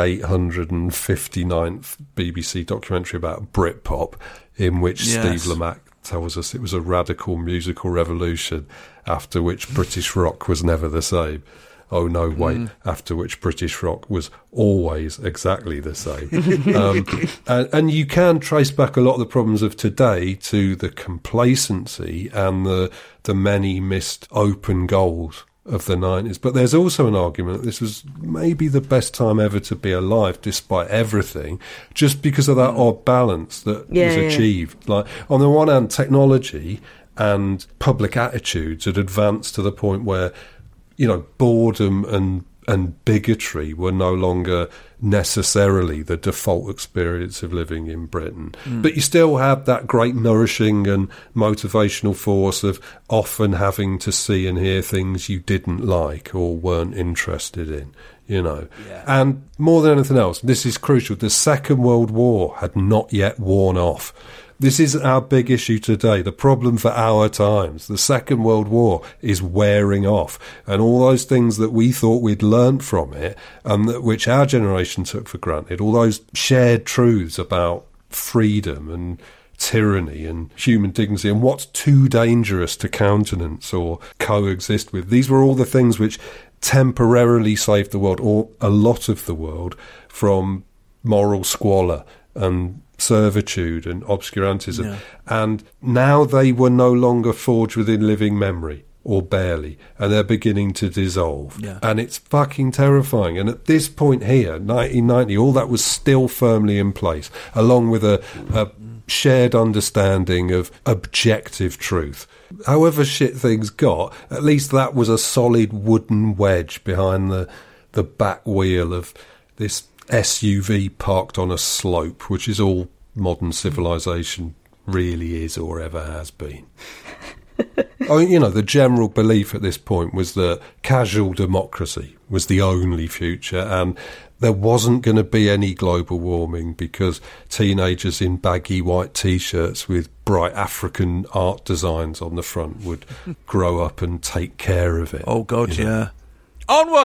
859th BBC documentary about Britpop, in which Yes. Steve Lamacq tells us it was a radical musical revolution after which British rock was never the same. Oh no, wait, after which British rock was always exactly the same. um, and, and you can trace back a lot of the problems of today to the complacency and the, the many missed open goals of the 90s. But there's also an argument that this was maybe the best time ever to be alive, despite everything, just because of that odd balance that Yeah, was yeah. achieved. Like, on the one hand, technology and public attitudes had advanced to the point where, you know, boredom and and bigotry were no longer necessarily the default experience of living in Britain. Hmm. But you still had that great nourishing and motivational force of often having to see and hear things you didn't like or weren't interested in, you know. And more than anything else, this is crucial, the Second World War had not yet worn off. This is our big issue today. The problem for our times. The Second World War is wearing off. And all those things that we thought we'd learned from it, and which our generation took for granted, all those shared truths about freedom and tyranny and human dignity and what's too dangerous to countenance or coexist with. These were all the things which temporarily saved the world, or a lot of the world, from moral squalor and servitude and obscurantism. And now they were no longer forged within living memory. Or barely, and they're beginning to dissolve. Yeah. And it's fucking terrifying. And at this point here, 1990, all that was still firmly in place, along with a, a shared understanding of objective truth. However shit things got, at least that was a solid wooden wedge behind the the back wheel of this SUV parked on a slope, which is all modern civilization really is or ever has been. Oh, you know, the general belief at this point was that casual democracy was the only future, and there wasn't going to be any global warming because teenagers in baggy white t-shirts with bright African art designs on the front would grow up and take care of it. Oh, God, you know. yeah. Onward!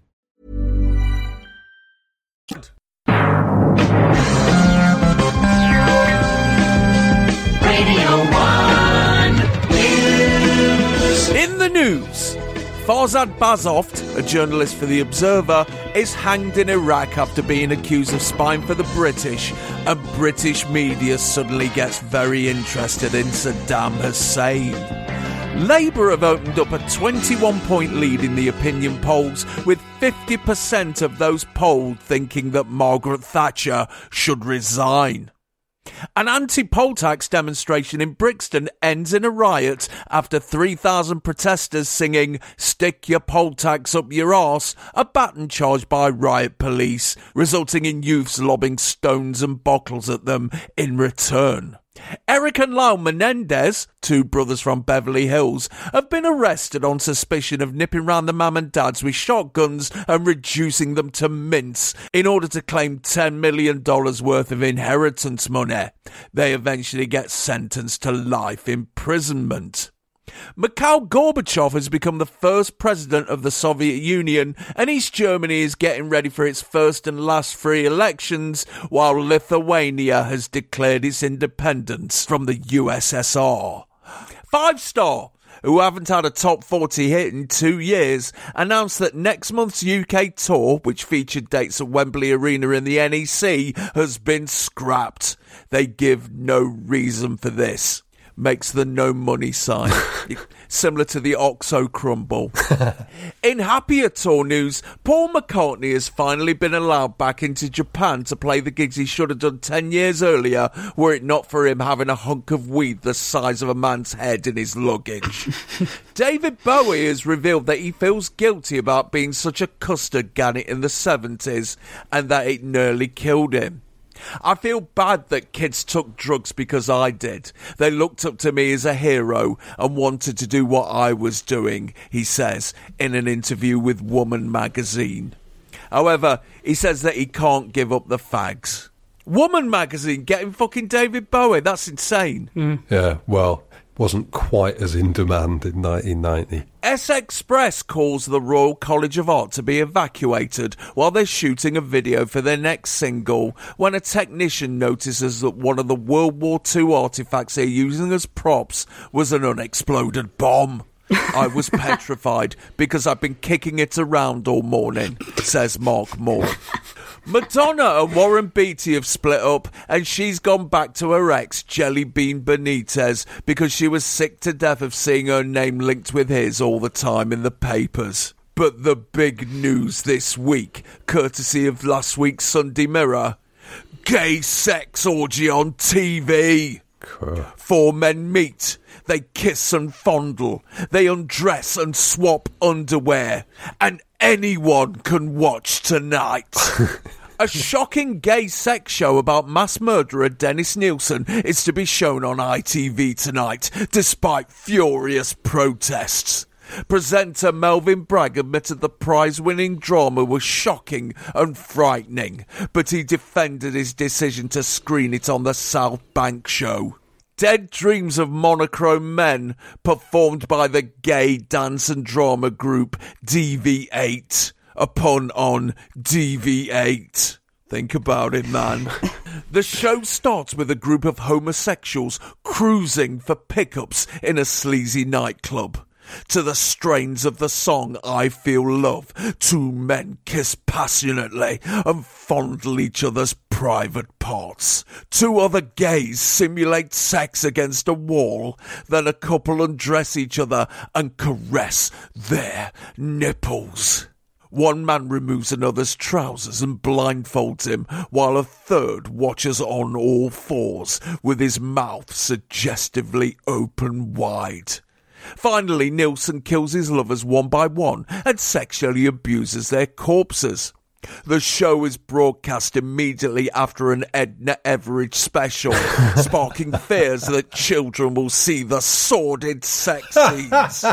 The news, Farzad Bazoft, a journalist for The Observer, is hanged in Iraq after being accused of spying for the British, and British media suddenly gets very interested in Saddam Hussein. Labour have opened up a 21 point lead in the opinion polls, with 50% of those polled thinking that Margaret Thatcher should resign. An anti poll tax demonstration in Brixton ends in a riot after 3,000 protesters singing Stick Your Poll Tax Up Your Arse, a baton charged by riot police, resulting in youths lobbing stones and bottles at them in return. Eric and Lyle Menendez, two brothers from Beverly Hills, have been arrested on suspicion of nipping round the mum and dads with shotguns and reducing them to mince in order to claim $10 million worth of inheritance money. They eventually get sentenced to life imprisonment. Mikhail Gorbachev has become the first president of the Soviet Union, and East Germany is getting ready for its first and last free elections, while Lithuania has declared its independence from the USSR. Five Star, who haven't had a top 40 hit in two years, announced that next month's UK tour, which featured dates at Wembley Arena in the NEC, has been scrapped. They give no reason for this. Makes the no money sign, similar to the Oxo crumble. In happier tour news, Paul McCartney has finally been allowed back into Japan to play the gigs he should have done 10 years earlier were it not for him having a hunk of weed the size of a man's head in his luggage. David Bowie has revealed that he feels guilty about being such a custard gannet in the 70s and that it nearly killed him. I feel bad that kids took drugs because I did. They looked up to me as a hero and wanted to do what I was doing, he says in an interview with Woman magazine. However, he says that he can't give up the fags. Woman magazine getting fucking David Bowie, that's insane. Yeah, well, wasn't quite as in demand in 1990. S'Express calls the Royal College of Art to be evacuated while they're shooting a video for their next single when a technician notices that one of the World War II artifacts they're using as props was an unexploded bomb. I was petrified because I've been kicking it around all morning, says Mark Moore. Madonna and Warren Beatty have split up, and she's gone back to her ex, Jellybean Benitez, because she was sick to death of seeing her name linked with his all the time in the papers. But the big news this week, courtesy of last week's Sunday Mirror gay sex orgy on TV. Four men meet. They kiss and fondle. They undress and swap underwear. And anyone can watch tonight. A shocking gay sex show about mass murderer Dennis Nilsen is to be shown on ITV tonight, despite furious protests. Presenter Melvyn Bragg admitted the prize winning drama was shocking and frightening, but he defended his decision to screen it on the South Bank show. Dead Dreams of Monochrome Men, performed by the gay dance and drama group DV8. A pun on DV8. Think about it, man. the show starts with a group of homosexuals cruising for pickups in a sleazy nightclub. To the strains of the song I Feel Love, two men kiss passionately and fondle each other's private parts. Two other gays simulate sex against a wall, then a couple undress each other and caress their nipples. One man removes another's trousers and blindfolds him, while a third watches on all fours with his mouth suggestively open wide. Finally, Nilsen kills his lovers one by one and sexually abuses their corpses. The show is broadcast immediately after an Edna Everage special, sparking fears that children will see the sordid sex scenes.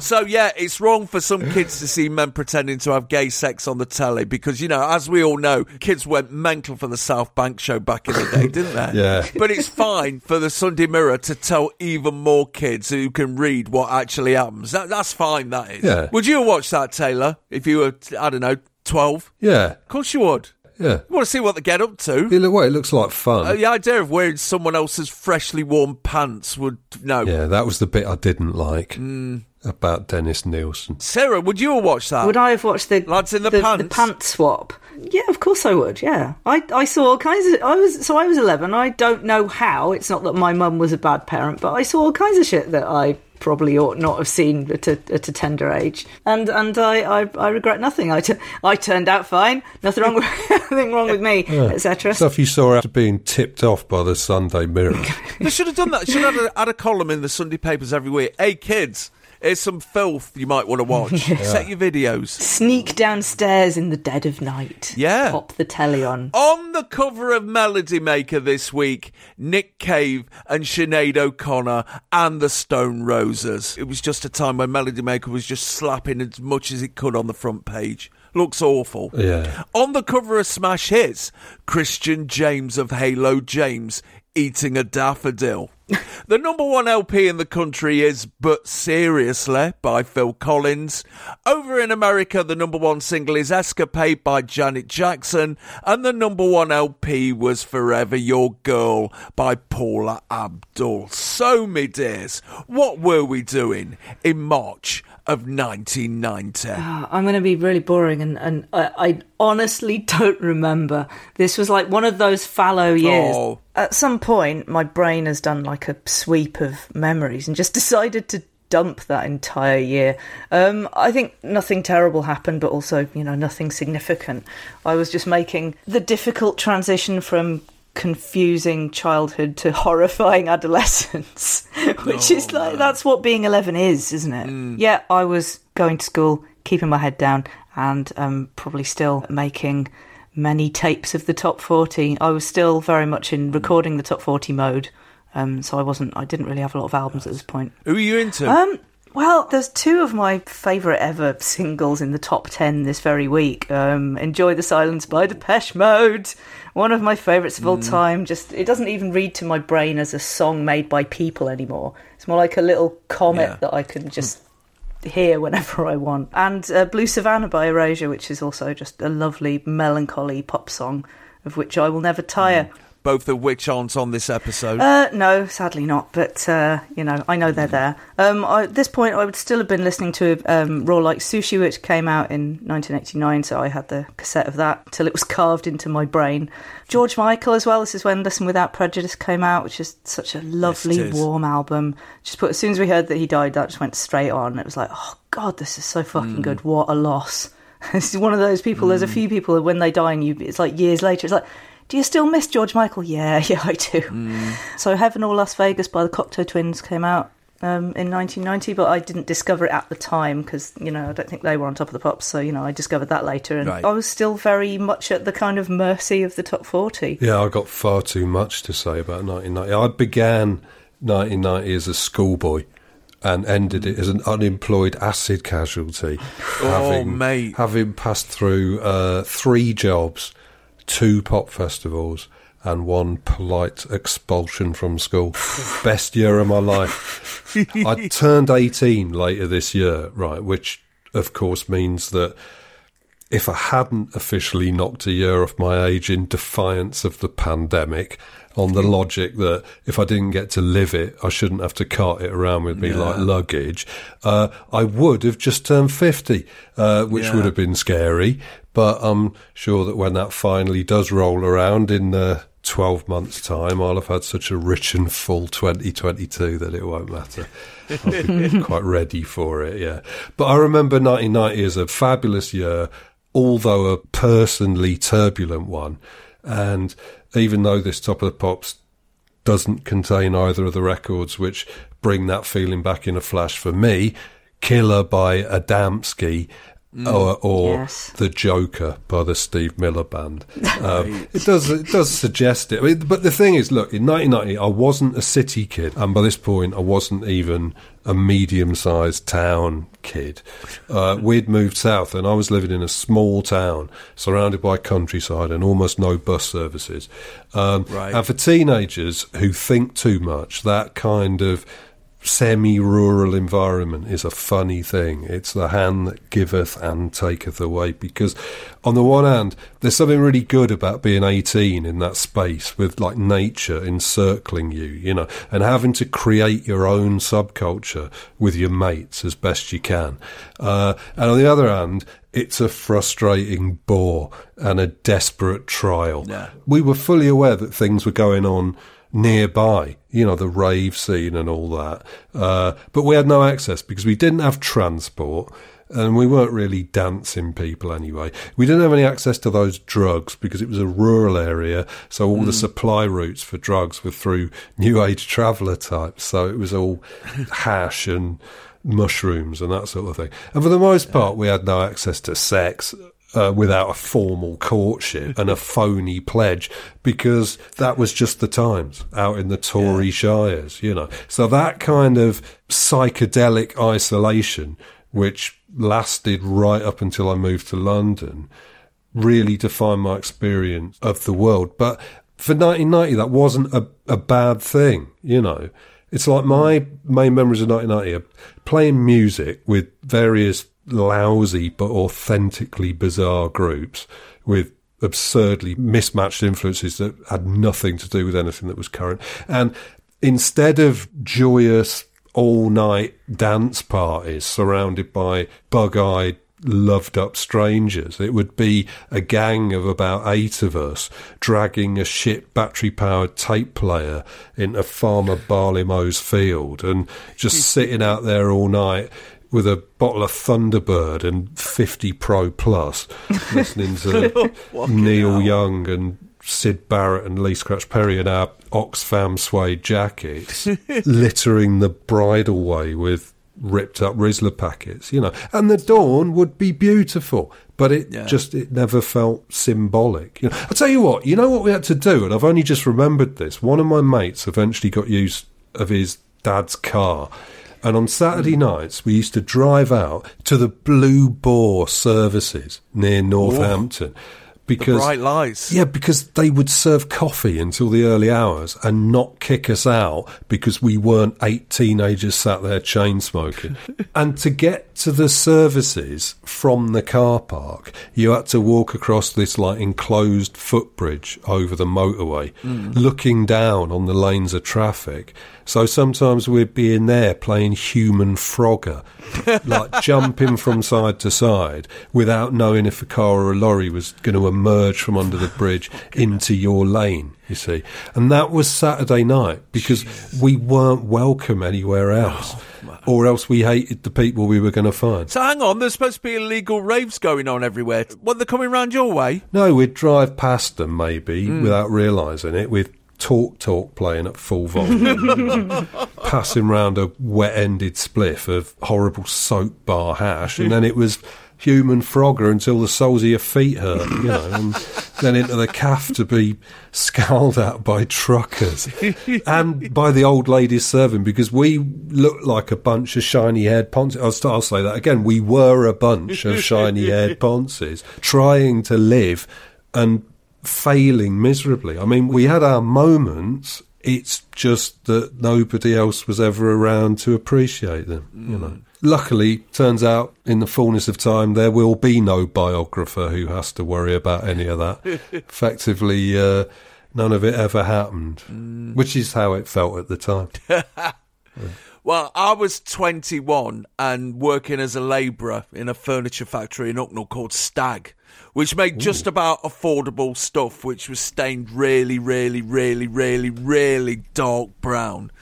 so, yeah, it's wrong for some kids to see men pretending to have gay sex on the telly because, you know, as we all know, kids went mental for the South Bank show back in the day, didn't they? Yeah. But it's fine for the Sunday Mirror to tell even more kids who can read what actually happens. That, that's fine, that is. Yeah. Would you watch that, Taylor, if you were, I don't know, 12? Yeah, Of course you would. yeah. You want to see what they get up to. It, look, well, it looks like fun. Uh, the idea of wearing someone else's freshly worn pants would no. yeah, that was the bit I didn't like Mm. about Dennis Nilsen. Sarah, would you have watched that? Would I have watched the Lads in the the, pants? the pant swap? Yeah, of course I would. Yeah, I I saw all kinds of. I was so I was eleven. I don't know how. It's not that my mum was a bad parent, but I saw all kinds of shit that I probably ought not have seen at a, at a tender age, and and I, I, I regret nothing. I, t- I turned out fine. Nothing wrong with nothing wrong with me, etc. Stuff you saw after being tipped off by the Sunday Mirror. They should have done that. They should have had a, had a column in the Sunday papers every week. Hey kids, here's some filth you might want to watch. Set your videos. Sneak downstairs in the dead of night. Yeah. Pop the telly on. On the cover of Melody Maker this week, Nick Cave and Sinead O'Connor and the Stone Roses. It was just a time when Melody Maker was just slapping as much as it could on the front page. Looks awful. Yeah. On the cover of Smash Hits, Christian James of Halo James eating a daffodil. the number one LP in the country is But Seriously by Phil Collins. Over in America, the number one single is Escapade by Janet Jackson, and the number one LP was Forever Your Girl by Paula Abdul. So, me dears, what were we doing in March of 1990? I'm going to be really boring, and, and I, I honestly don't remember. This was like one of those fallow years. Oh. At some point, my brain has done like a sweep of memories and just decided to dump that entire year. Um, I think nothing terrible happened, but also, you know, nothing significant. I was just making the difficult transition from confusing childhood to horrifying adolescence, which is like, that's what being 11 is, isn't it? Yeah, I was going to school, keeping my head down, and um, probably still making many tapes of the top 40. I was still very much in recording the top 40 mode. Um, so I wasn't. I didn't really have a lot of albums at this point. Who are you into? Um, well, there's two of my favourite ever singles in the top ten this very week. Um, Enjoy the Silence by Depeche Mode, one of my favourites of all hmm. time. Just it doesn't even read to my brain as a song made by people anymore. It's more like a little comet Yeah. that I can hmm. just hear whenever I want. And uh, Blue Savannah by Erasure, which is also just a lovely melancholy pop song of which I will never tire. Hmm. Both of which aren't on this episode. Uh, no, sadly not. But uh, you know, I know they're there. Um, I, at this point, I would still have been listening to um, Raw Like Sushi, which came out in 1989. So I had the cassette of that till it was carved into my brain. George Michael as well. This is when Listen Without Prejudice came out, which is such a lovely, is. warm album. Just put as soon as we heard that he died, that just went straight on. It was like, oh god, this is so fucking good. What a loss. This is one of those people. There's a few people that when they die, and you, it's like years later. It's like, do you still miss George Michael? Yeah, yeah, I do. So Heaven or Las Vegas by the Cocteau Twins came out um, in 1990, but I didn't discover it at the time because you know I don't think they were on top of the pops. So you know I discovered that later, and Right. I was still very much at the kind of mercy of the top 40. Yeah, I got far too much to say about 1990. I began 1990 as a schoolboy and ended it as an unemployed acid casualty. Oh, mate. Having passed through uh, three jobs, two pop festivals, and one polite expulsion from school. Best year of my life. I turned 18 later this year, right, which of course means that if I hadn't officially knocked a year off my age in defiance of the pandemic, on the logic that if I didn't get to live it, I shouldn't have to cart it around with me like luggage, uh, I would have just turned 50, uh, which Yeah. would have been scary. But I'm sure that when that finally does roll around in uh, 12 months' time, I'll have had such a rich and full 2022 that it won't matter. I'll be quite ready for it, yeah. But I remember 1990 as a fabulous year, although a personally turbulent one. And even though this Top of the Pops doesn't contain either of the records which bring that feeling back in a flash for me, Killer by Adamski or, or Yes. The Joker by the Steve Miller Band. Um, it does it does suggest it. I mean, but the thing is, look, in 1990, I wasn't a city kid, and by this point, I wasn't even a medium-sized town kid. Uh, we'd moved south, and I was living in a small town surrounded by countryside and almost no bus services. Um, Right. And for teenagers who think too much, that kind of semi-rural environment is a funny thing. It's the hand that giveth and taketh away. Because on the one hand, there's something really good about being 18 in that space with like nature encircling you, you know, and having to create your own subculture with your mates as best you can. Uh, and on the other hand, it's a frustrating bore and a desperate trial. Yeah. We were fully aware that things were going on nearby, you know, the rave scene and all that. Uh, but we had no access because we didn't have transport and we weren't really dancing people anyway. We didn't have any access to those drugs because it was a rural area. So all the supply routes for drugs were through new age traveller types. So it was all hash and mushrooms and that sort of thing. And for the most part, we had no access to sex uh, without a formal courtship and a phony pledge because that was just the times out in the Tory shires, you know. So that kind of psychedelic isolation, which lasted right up until I moved to London, really defined my experience of the world. But for 1990, that wasn't a, a bad thing, you know. It's like my main memories of 1990 are playing music with various lousy but authentically bizarre groups with absurdly mismatched influences that had nothing to do with anything that was current. And instead of joyous, all night dance parties surrounded by bug eyed loved up strangers. It would be a gang of about eight of us dragging a shit battery powered tape player into Farmer Barleymow's field and just sitting out there all night with a bottle of Thunderbird and 50 Pro Plus, listening to Neil Young and Syd Barrett and Lee Scratch Perry in our Oxfam suede jackets, littering the bridleway with ripped up Rizla packets, you know. And the dawn would be beautiful, but it Yeah. just it never felt symbolic. You know, I tell you what, you know what we had to do, and I've only just remembered this. One of my mates eventually got use of his dad's car. And on Saturday nights, we used to drive out to the Blue Boar services near Northampton. Because bright lights. yeah, because they would serve coffee until the early hours and not kick us out because we weren't eight teenagers sat there chain smoking. and to get to the services from the car park, you had to walk across this like enclosed footbridge over the motorway, hmm. looking down on the lanes of traffic. So sometimes we'd be in there playing human Frogger, like jumping from side to side without knowing if a car or a lorry was going to emerge from under the bridge oh, into your lane, you see. And that was Saturday night because we weren't welcome anywhere oh, else. or else we hated the people we were going to find. So hang on, there's supposed to be illegal raves going on everywhere. What, they're coming round your way? No, we'd drive past them maybe hmm. without realising it with Talk Talk playing at full volume, passing round a wet ended spliff of horrible soap bar hash, and then it was human Frogger until the soles of your feet hurt, you know, and then into the calf to be scowled at by truckers and by the old ladies serving because we looked like a bunch of shiny haired ponces. I'll, I'll say that again. We were a bunch of shiny haired ponces trying to live and failing miserably. I mean, we had our moments. It's just that nobody else was ever around to appreciate them, you know. Mm. Luckily, turns out in the fullness of time, there will be no biographer who has to worry about any of that. Effectively, uh, none of it ever happened, which is how it felt at the time. Well, I was 21 and working as a labourer in a furniture factory in Hucknall called Stag, which made just about affordable stuff, which was stained really, really, really, really, really dark brown.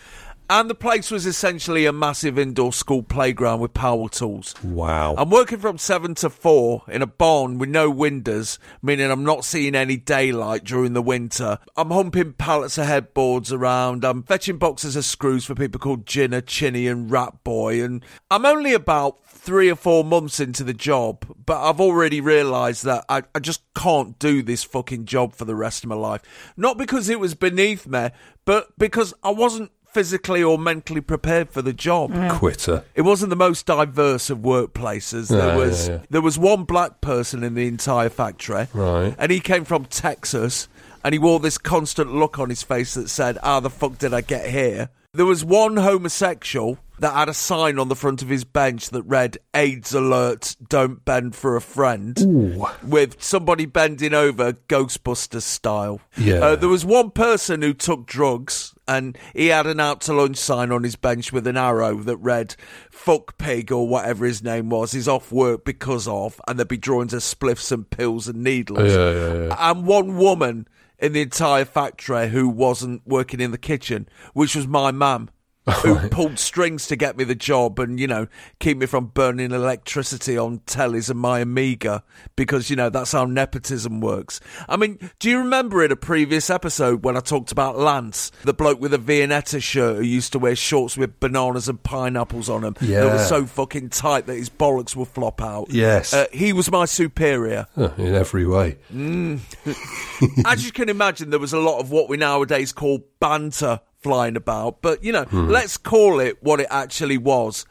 And the place was essentially a massive indoor school playground with power tools. Wow. I'm working from seven to four in a barn with no windows, meaning I'm not seeing any daylight during the winter. I'm humping pallets of headboards around. I'm fetching boxes of screws for people called Ginner, Chinny, and Rat Boy. And I'm only about three or four months into the job, but I've already realised that I, I just can't do this fucking job for the rest of my life. Not because it was beneath me, but because I wasn't physically or mentally prepared for the job. Quitter. It wasn't the most diverse of workplaces. There Yeah, was yeah, yeah. there was one black person in the entire factory, Right. And he came from Texas, and he wore this constant look on his face that said, "How the fuck did I get here?" There was one homosexual that had a sign on the front of his bench that read "AIDS alert, don't bend for a friend," with somebody bending over Ghostbusters style. Yeah. Uh, there was one person who took drugs and he had an out to lunch sign on his bench with an arrow that read fuck pig or whatever his name was he's off work because of and there'd be drawings of spliffs and pills and needles Yeah, yeah, yeah. and one woman in the entire factory who wasn't working in the kitchen which was my mum who pulled strings to get me the job and, you know, keep me from burning electricity on tellies and my Amiga because, you know, that's how nepotism works. I mean, do you remember in a previous episode when I talked about Lance, the bloke with a Viennetta shirt who used to wear shorts with bananas and pineapples on them that were so fucking tight that his bollocks would flop out? Yes. Uh, he was my superior. In every way. As you can imagine, there was a lot of what we nowadays call banter flying about, but you know, Hmm. let's call it what it actually was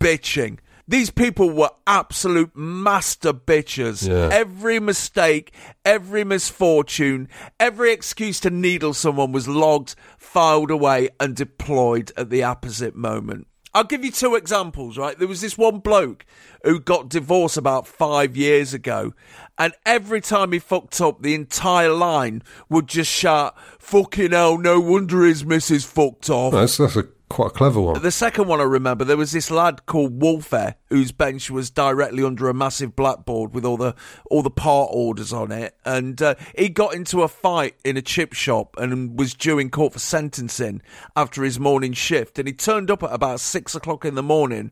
bitching. These people were absolute master bitches. Yeah. Every mistake, every misfortune, every excuse to needle someone was logged, filed away, and deployed at the opposite moment. I'll give you two examples, right? There was this one bloke who got divorced about five years ago, and every time he fucked up, the entire line would just shout, Fucking hell, no wonder his missus fucked off. That's, that's a quite a clever one. The second one I remember, there was this lad called Wolfer whose bench was directly under a massive blackboard with all the all the part orders on it, and uh, he got into a fight in a chip shop and was due in court for sentencing after his morning shift, and he turned up at about six o'clock in the morning.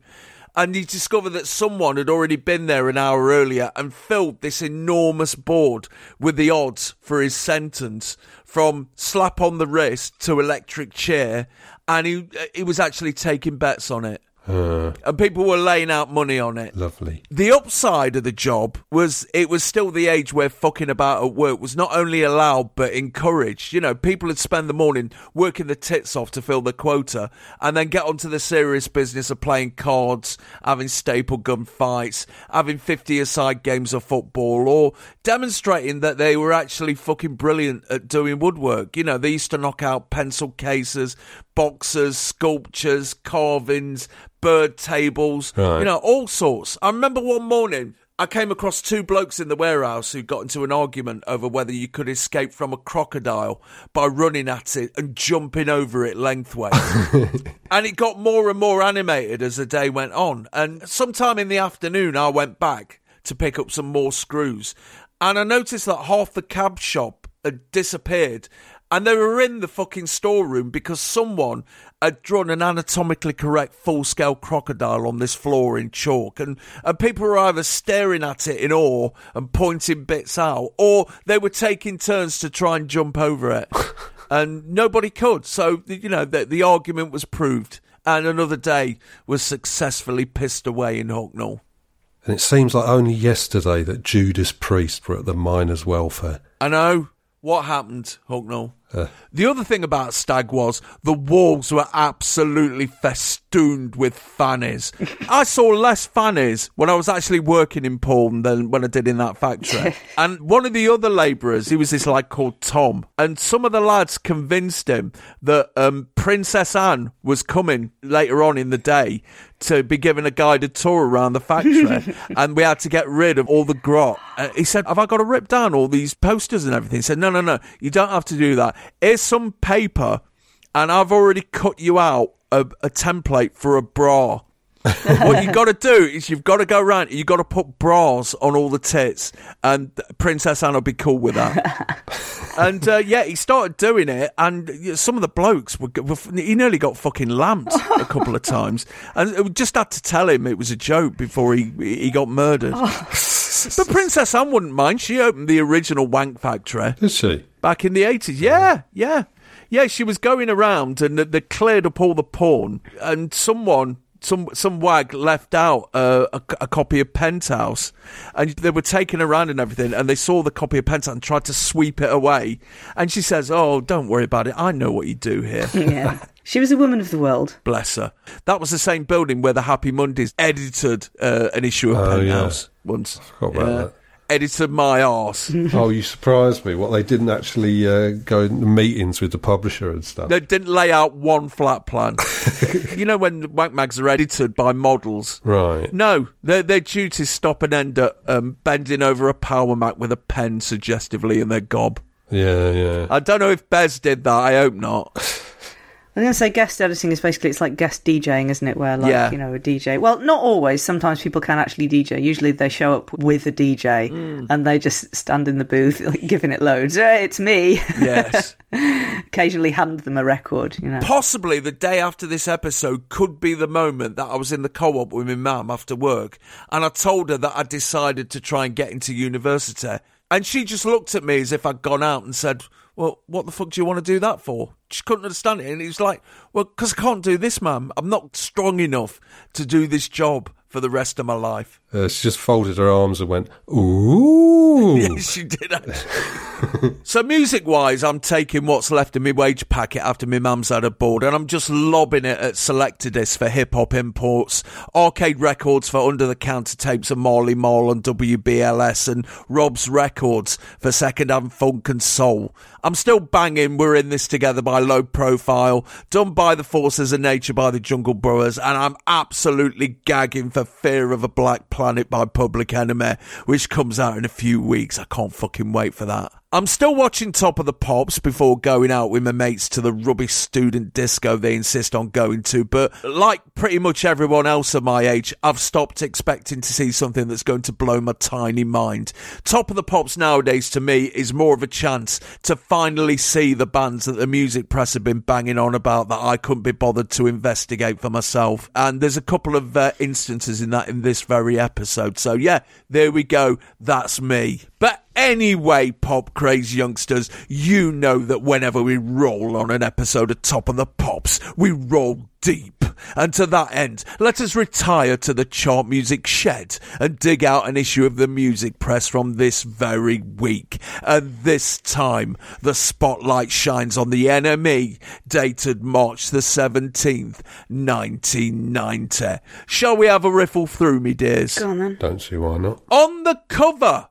And he discovered that someone had already been there an hour earlier and filled this enormous board with the odds for his sentence from slap on the wrist to electric chair. And he, he was actually taking bets on it. Uh, And people were laying out money on it. lovely. The upside of the job was it was still the age where fucking about at work was not only allowed but encouraged. You know, people would spend the morning working the tits off to fill the quota and then get onto the serious business of playing cards, having staple gun fights, having 50 aside games of football, or demonstrating that they were actually fucking brilliant at doing woodwork. You know, they used to knock out pencil cases, boxes, sculptures, carvings, bird tables, Right. you know, all sorts. I remember one morning I came across two blokes in the warehouse who got into an argument over whether you could escape from a crocodile by running at it and jumping over it lengthways. and it got more and more animated as the day went on. And sometime in the afternoon, I went back to pick up some more screws. And I noticed that half the cab shop had disappeared. And they were in the fucking storeroom because someone had drawn an anatomically correct full scale crocodile on this floor in chalk. And, and people were either staring at it in awe and pointing bits out, or they were taking turns to try and jump over it. and nobody could. So, you know, the, the argument was proved. And another day was successfully pissed away in Hucknall. And it seems like only yesterday that Judas Priest were at the miners' welfare. I know. What happened, Hucknall? The other thing about Stag was the walls were absolutely festooned with fannies. I saw less fannies when I was actually working in Paul than when I did in that factory. and one of the other labourers, he was this lad called Tom, and some of the lads convinced him that um, Princess Anne was coming later on in the day to be given a guided tour around the factory, and we had to get rid of all the grot. Uh, he said, "Have I got to rip down all these posters and everything?" He said, "No, no, no. You don't have to do that. Here's some paper, and I've already cut you out a, a template for a bra." what you got to do is you've got to go around. You got to put bras on all the tits, and Princess Anne will be cool with that. and uh, yeah, he started doing it, and some of the blokes were, were. He nearly got fucking lamped a couple of times, and we just had to tell him it was a joke before he he got murdered. but Princess Anne wouldn't mind. She opened the original Wank Factory Is she? Back in the 80s. Yeah, yeah. Yeah, she was going around and they- cleared up all the porn and someone some some wag left out uh, a, a copy of Penthouse, and they were taking around and everything, and they saw the copy of Penthouse and tried to sweep it away. And she says, "Oh, don't worry about it. I know what you do here." Yeah. She was a woman of the world. Bless her. That was the same building where the Happy Mondays edited uh, an issue of Oh, yeah. Penthouse once. Forgot about that. Edited my arse. oh, you surprised me. What they didn't actually uh, go into meetings with the publisher and stuff. They didn't lay out one flat plan. you know when wank mags are edited by models. Right. No, their their duties stop and end at um, bending over a power mac with a pen suggestively in their gob. Yeah, yeah. I don't know if Bez did that. I hope not. I'm going to say guest editing is basically it's like guest DJing, isn't it? Where like Yeah. you know a DJ. Well, not always. Sometimes people can actually DJ. Usually they show up with a DJ Mm. and they just stand in the booth like giving it loads. Hey, it's me. Yes. Occasionally hand them a record. You know. Possibly the day after this episode could be the moment that I was in the co-op with my mum after work, and I told her that I decided to try and get into university, and she just looked at me as if I'd gone out and said, "Well, what the fuck do you want to do that for?" She couldn't understand it, and it was like, "Well, because I can't do this, mum. I'm not strong enough to do this job for the rest of my life." Uh, she just folded her arms and went, ooh. Yes, she did so music wise, I'm taking what's left of my wage packet after my mum's had a board and I'm just lobbing it at Selectadisc for hip hop imports, arcade records for under the counter tapes of Marley Marl and WBLS and Rob's Records for second hand funk and soul. I'm still banging We're in this together by low profile, done by the forces of nature by the Jungle Brothers, and I'm absolutely gagging for Fear of a Black Planet by Public Enemy, which comes out in a few weeks. I can't fucking wait for that. I'm still watching Top of the Pops before going out with my mates to the rubbish student disco they insist on going to, but like pretty much everyone else of my age, I've stopped expecting to see something that's going to blow my tiny mind. Top of the Pops nowadays to me is more of a chance to finally see the bands that the music press have been banging on about that I couldn't be bothered to investigate for myself. And there's a couple of uh, instances in that in this very episode. So yeah, there we go. That's me. But Anyway, pop craze youngsters, you know that whenever we roll on an episode of Top of the Pops, we roll deep. And to that end, let us retire to the chart music shed and dig out an issue of the music press from this very week. And this time, the spotlight shines on the NME, dated March the 17th, 1990. Shall we have a riffle through, me dears? Go on then. Don't see why not. On the cover,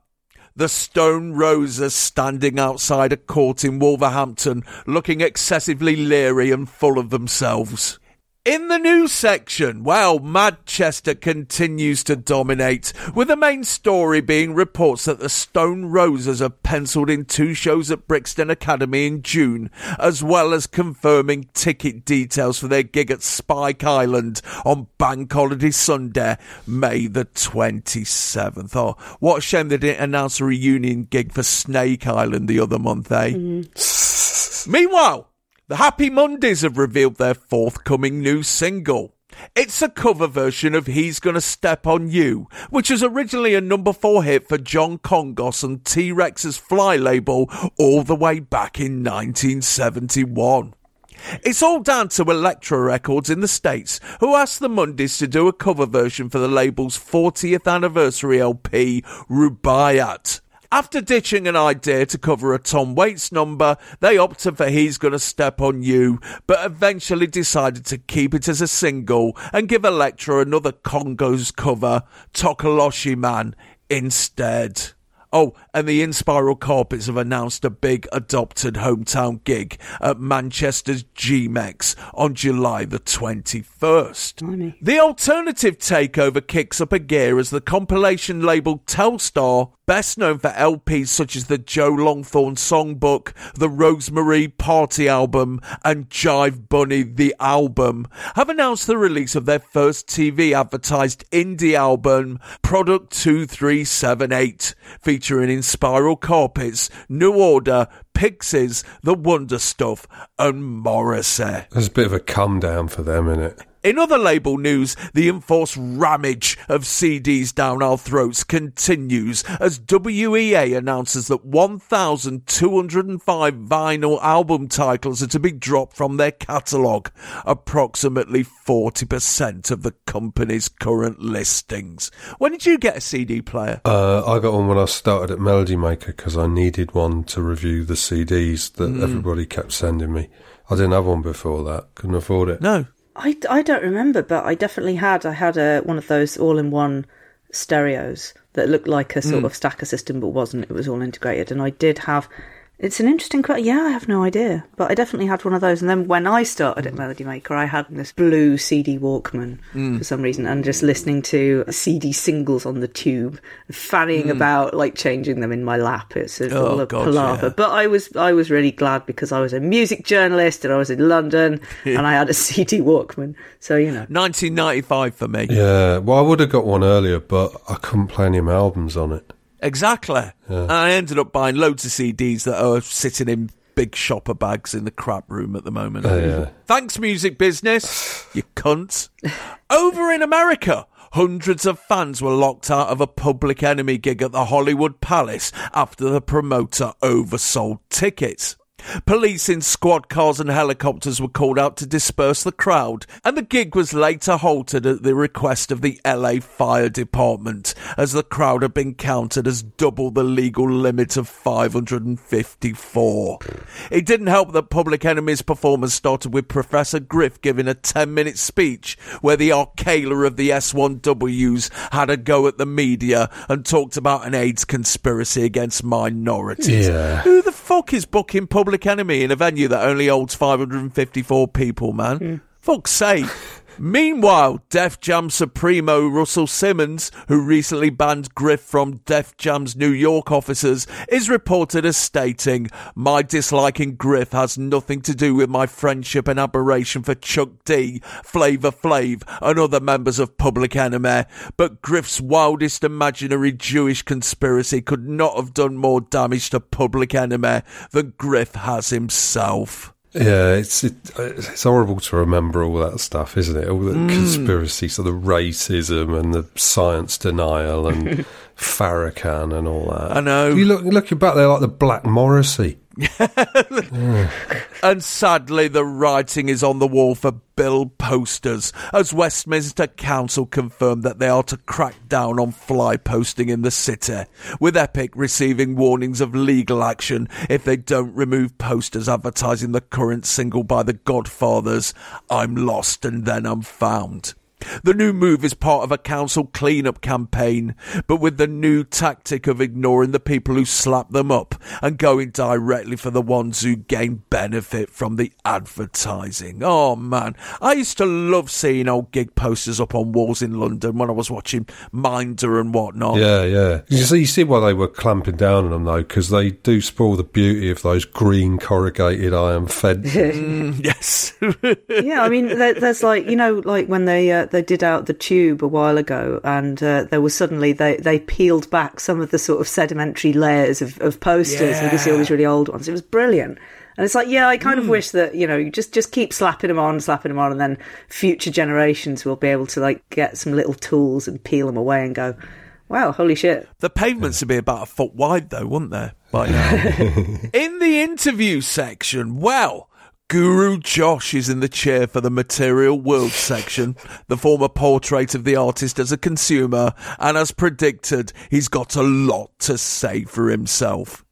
the Stone Roses standing outside a court in Wolverhampton, looking excessively leery and full of themselves. In the news section, well, Manchester continues to dominate, with the main story being reports that the Stone Roses have penciled in two shows at Brixton Academy in June, as well as confirming ticket details for their gig at Spike Island on Bank Holiday Sunday, May the 27th. Oh, what a shame they didn't announce a reunion gig for Snake Island the other month, eh? Meanwhile, the Happy Mondays have revealed their forthcoming new single. It's a cover version of He's Gonna Step on You, which was originally a number four hit for John Kongos and T Rex's Fly label all the way back in 1971. It's all down to Elektra Records in the States, who asked the Mondays to do a cover version for the label's 40th anniversary LP, Rubaiyat. After ditching an idea to cover a Tom Waits number, they opted for He's Gonna Step on You, but eventually decided to keep it as a single and give Elektra another Kongos cover, Tokoloshe Man, instead. Oh, and the Inspiral Carpets have announced a big adopted hometown gig at Manchester's GMEX on July the 21st. The alternative takeover kicks up a gear as the compilation label Telstar, best known for LPs such as the Joe Longthorne Songbook, the Rosemary Party album, and Jive Bunny the album, have announced the release of their first TV advertised indie album, Product 2378, featuring Inspiral Carpets, New Order, Pixies, The Wonder Stuff, and Morrissey. There's a bit of a come down for them, in it? In other label news, the enforced ramage of CDs down our throats continues as WEA announces that 1,205 vinyl album titles are to be dropped from their catalogue, approximately 40% of the company's current listings. When did you get a CD player? Uh, I got one when I started at Melody Maker because I needed one to review the CDs that Mm. everybody kept sending me. I didn't have one before that. Couldn't afford it. No. I, I don't remember, but I definitely had. I had a one of those all-in-one stereos that looked like a sort Mm. of stacker system, but wasn't. It was all integrated, and I did have. It's an interesting question. Yeah, I have no idea, but I definitely had one of those. And then when I started at Melody Maker, I had this blue CD Walkman Mm. for some reason, and just listening to CD singles on the tube, fanning Mm. about like changing them in my lap. It's a, Oh, all a God, palaver. yeah. But I was I was really glad because I was a music journalist and I was in London and I had a CD Walkman. So you know. 1995 for me. Yeah, well, I would have got one earlier, but I couldn't play any of my albums on it. Exactly. Yeah. And I ended up buying loads of CDs that are sitting in big shopper bags in the crap room at the moment. Oh, yeah. Thanks, music business, you cunt. Over in America, hundreds of fans were locked out of a public enemy gig at the Hollywood Palace after the promoter oversold tickets. Police in squad cars and helicopters were called out to disperse the crowd, and the gig was later halted at the request of the LA Fire Department, as the crowd had been counted as double the legal limit of 554. It didn't help that Public Enemy's performance started with Professor Griff giving a 10 minute speech where the Arcala of the S1Ws had a go at the media and talked about an AIDS conspiracy against minorities. Yeah. Who the fuck is booking Public Enemy in a venue that only holds 554 people, man? Hmm. Fuck's sake. Meanwhile, Def Jam Supremo Russell Simmons, who recently banned Griff from Def Jam's New York offices, is reported as stating, My disliking Griff has nothing to do with my friendship and admiration for Chuck D, Flavor Flav, and other members of Public Enemy, but Griff's wildest imaginary Jewish conspiracy could not have done more damage to Public Enemy than Griff has himself. Yeah, it's it, it's horrible to remember all that stuff, isn't it? All the Mm. conspiracies of the racism and the science denial and Farrakhan and all that. I know. You look looking back there like the Black Morrissey. And sadly, the writing is on the wall for bill posters, as Westminster Council confirmed that they are to crack down on fly posting in the city, with Epic receiving warnings of legal action if they don't remove posters advertising the current single by the Godfathers, I'm Lost and Then I'm Found. The new move is part of a council clean-up campaign, but with the new tactic of ignoring the people who slap them up and going directly for the ones who gain benefit from the advertising. Oh man, I used to love seeing old gig posters up on walls in London when I was watching Minder and whatnot. Yeah, yeah. You see, you see why they were clamping down on them though, because they do spoil the beauty of those green corrugated iron fences. Mm, yes. yeah, I mean, there, there's like you know, like when they uh, they did out the tube a while ago, and uh, there was suddenly they they peeled back some of the sort of sedimentary layers of, of posters. and You can see all these really old ones. It was brilliant. And it's like, yeah, I kind of wish that you know, you just just keep slapping them on, slapping them on, and then future generations will be able to like get some little tools and peel them away and go, wow, holy shit. The pavements would be about a foot wide, though, wouldn't they? By now. in the interview section, well, Guru Josh is in the chair for the Material World section, the former portrait of the artist as a consumer, and as predicted, he's got a lot to say for himself.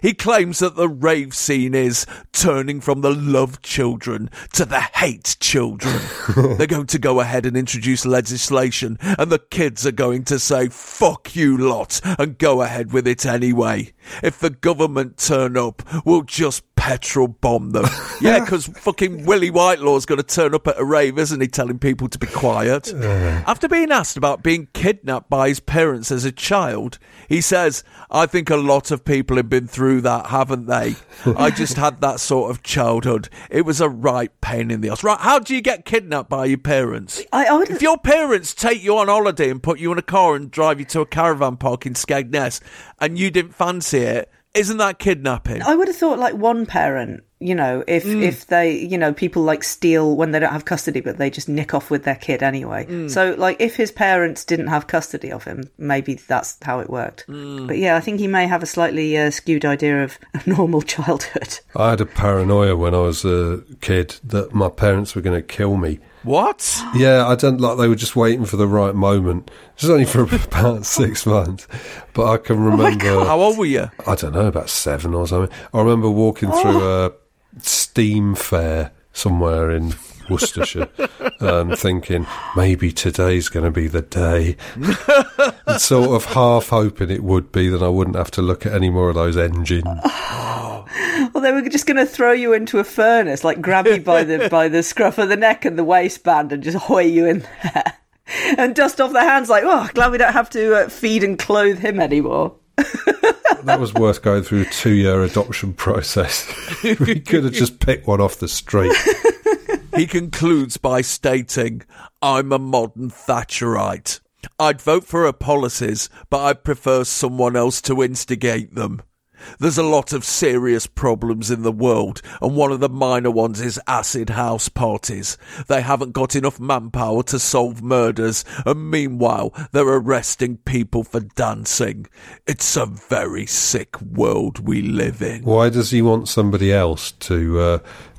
He claims that the rave scene is turning from the love children to the hate children. They're going to go ahead and introduce legislation, and the kids are going to say, fuck you lot, and go ahead with it anyway. If the government turn up, we'll just petrol bomb them. yeah, because fucking Willie Whitelaw's going to turn up at a rave, isn't he, telling people to be quiet? After being asked about being kidnapped by his parents as a child, he says, I think a lot of people have been through that, haven't they? I just had that sort of childhood. It was a right pain in the ass. Right, how do you get kidnapped by your parents? I, I If your parents take you on holiday and put you in a car and drive you to a caravan park in Skegness and you didn't fancy it, isn't that kidnapping? I would have thought like one parent, you know, if mm. if they, you know, people like steal when they don't have custody, but they just nick off with their kid anyway. Mm. So like if his parents didn't have custody of him, maybe that's how it worked. Mm. But yeah, I think he may have a slightly uh, skewed idea of a normal childhood. I had a paranoia when I was a kid that my parents were going to kill me. What? Yeah, I don't like they were just waiting for the right moment. It was only for about six months, but I can oh remember. How old were you? I don't know, about seven or something. I remember walking through oh. a steam fair somewhere in Worcestershire and thinking maybe today's going to be the day. and sort of half hoping it would be, that I wouldn't have to look at any more of those engines. Well, they were just going to throw you into a furnace, like grab you by the by the scruff of the neck and the waistband, and just hoy you in there, and dust off their hands. Like, oh, glad we don't have to uh, feed and clothe him anymore. That was worth going through a two year adoption process. we could have just picked one off the street. He concludes by stating, I'm a modern Thatcherite. I'd vote for her policies, but I prefer someone else to instigate them. There's a lot of serious problems in the world, and one of the minor ones is acid house parties. They haven't got enough manpower to solve murders, and meanwhile, they're arresting people for dancing. It's a very sick world we live in. Why does he want somebody else to? Uh,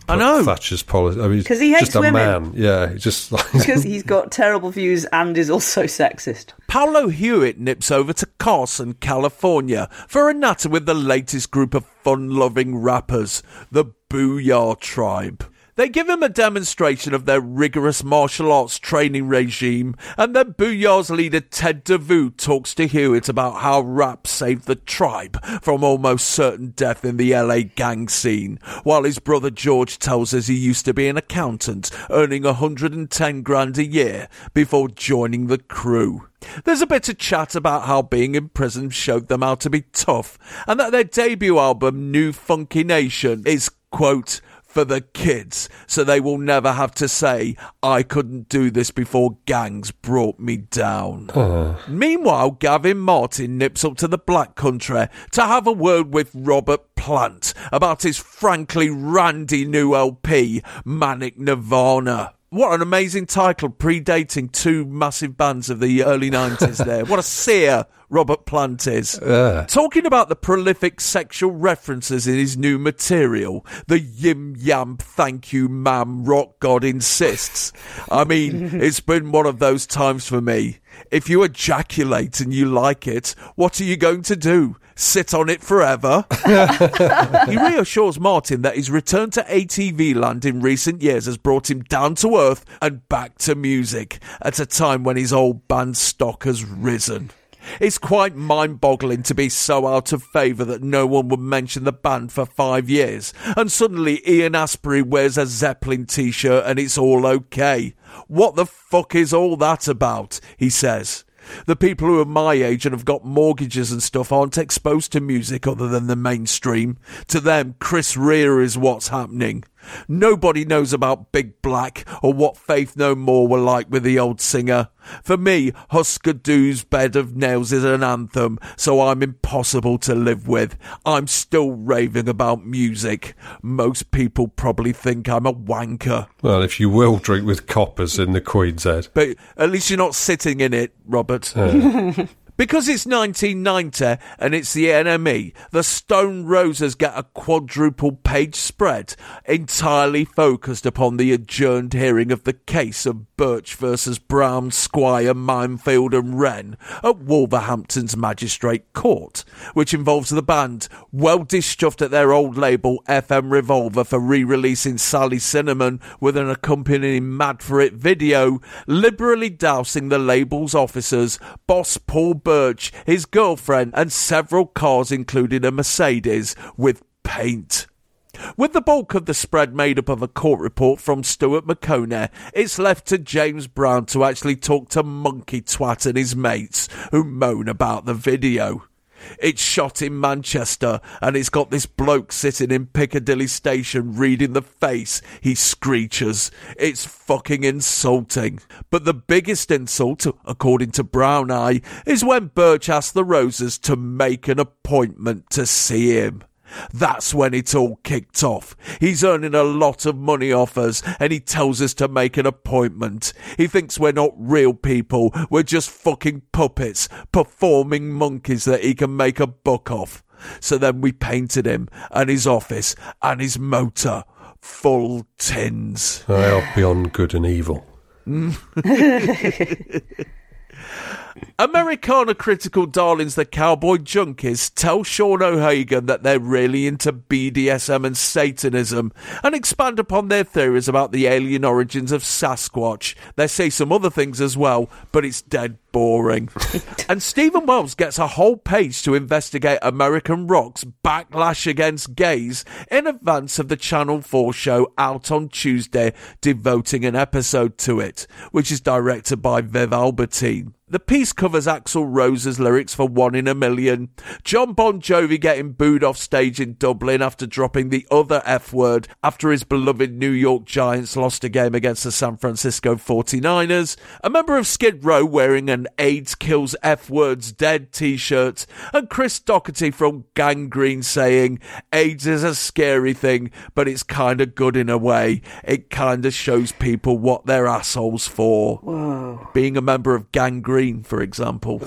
I know. Thatcher's policy. I mean, 'Cause he hates just a women. man. Yeah, he's just like because he's got terrible views and is also sexist. Paolo Hewitt nips over to Carson, California for a natter with the latest group of fun loving rappers, the Boo-Yaa Tribe. They give him a demonstration of their rigorous martial arts training regime, and then Boo-Yaa's leader Ted Devoux talks to Hewitt about how rap saved the tribe from almost certain death in the LA gang scene, while his brother George tells us he used to be an accountant earning 110 grand a year before joining the crew. There's a bit of chat about how being in prison showed them how to be tough, and that their debut album, New Funky Nation, is, quote, for the kids, so they will never have to say, I couldn't do this before gangs brought me down. Meanwhile, Gavin Martin nips up to the Black Country to have a word with Robert Plant about his frankly randy new LP, Manic Nirvana. What an amazing title, predating two massive bands of the early 90s there. What a seer Robert Plant is. Talking about the prolific sexual references in his new material, the yim yam thank you ma'am rock god insists. I mean, it's been one of those times for me. If you ejaculate and you like it, what are you going to do? Sit on it forever? he reassures Martin that his return to ATV land in recent years has brought him down to earth and back to music at a time when his old band stock has risen. It's quite mind boggling to be so out of favour that no one would mention the band for five years, and suddenly Ian Astbury wears a Zeppelin t shirt and it's all okay. What the fuck is all that about? He says. The people who are my age and have got mortgages and stuff aren't exposed to music other than the mainstream. To them, Chris Rea is what's happening. Nobody knows about Big Black or what Faith No More were like with the old singer. For me, Husker Du's Bed of Nails is an anthem, so I'm impossible to live with. I'm still raving about music. Most people probably think I'm a wanker. Well, if you will drink with coppers in the Queen's Head. But at least you're not sitting in it, Robert. Because it's 1990 and it's the NME, the Stone Roses get a quadruple page spread entirely focused upon the adjourned hearing of the case of Birch versus Brown, Squire, Mounfield and Wren at Wolverhampton's Magistrate Court, which involves the band well dischuffed at their old label FM Revolver for re-releasing Sally Cinnamon with an accompanying Mad for It video, liberally dousing the label's officers, boss Paul Birch, his girlfriend, and several cars, including a Mercedes, with paint. With the bulk of the spread made up of a court report from Stuart Maconie, it's left to James Brown to actually talk to Monkey Twat and his mates who moan about the video. It's shot in Manchester and it's got this bloke sitting in Piccadilly Station reading the face he screeches. It's fucking insulting. But the biggest insult, according to Brown Eye, is when Birch asked the Roses to make an appointment to see him. That's when it all kicked off. He's earning a lot of money off us and he tells us to make an appointment. He thinks we're not real people, we're just fucking puppets, performing monkeys that he can make a buck off. So then we painted him and his office and his motor full tins. They are beyond good and evil. Americana critical darlings, the cowboy junkies, tell Sean O'Hagan that they're really into BDSM and Satanism and expand upon their theories about the alien origins of Sasquatch. They say some other things as well, but it's dead boring. and Steven Wells gets a whole page to investigate American rock's backlash against gays in advance of the Channel 4 show out on Tuesday, devoting an episode to it, which is directed by Viv Albertine. The piece covers Axl Rose's lyrics for One in a Million, John Bon Jovi getting booed off stage in Dublin after dropping the other F word after his beloved New York Giants lost a game against the San Francisco 49ers, a member of Skid Row wearing an AIDS kills F words dead t shirt, and Chris Doherty from Gang Green saying, AIDS is a scary thing, but it's kinda good in a way. It kinda shows people what they're assholes for. Whoa. Being a member of Gang Green, for example.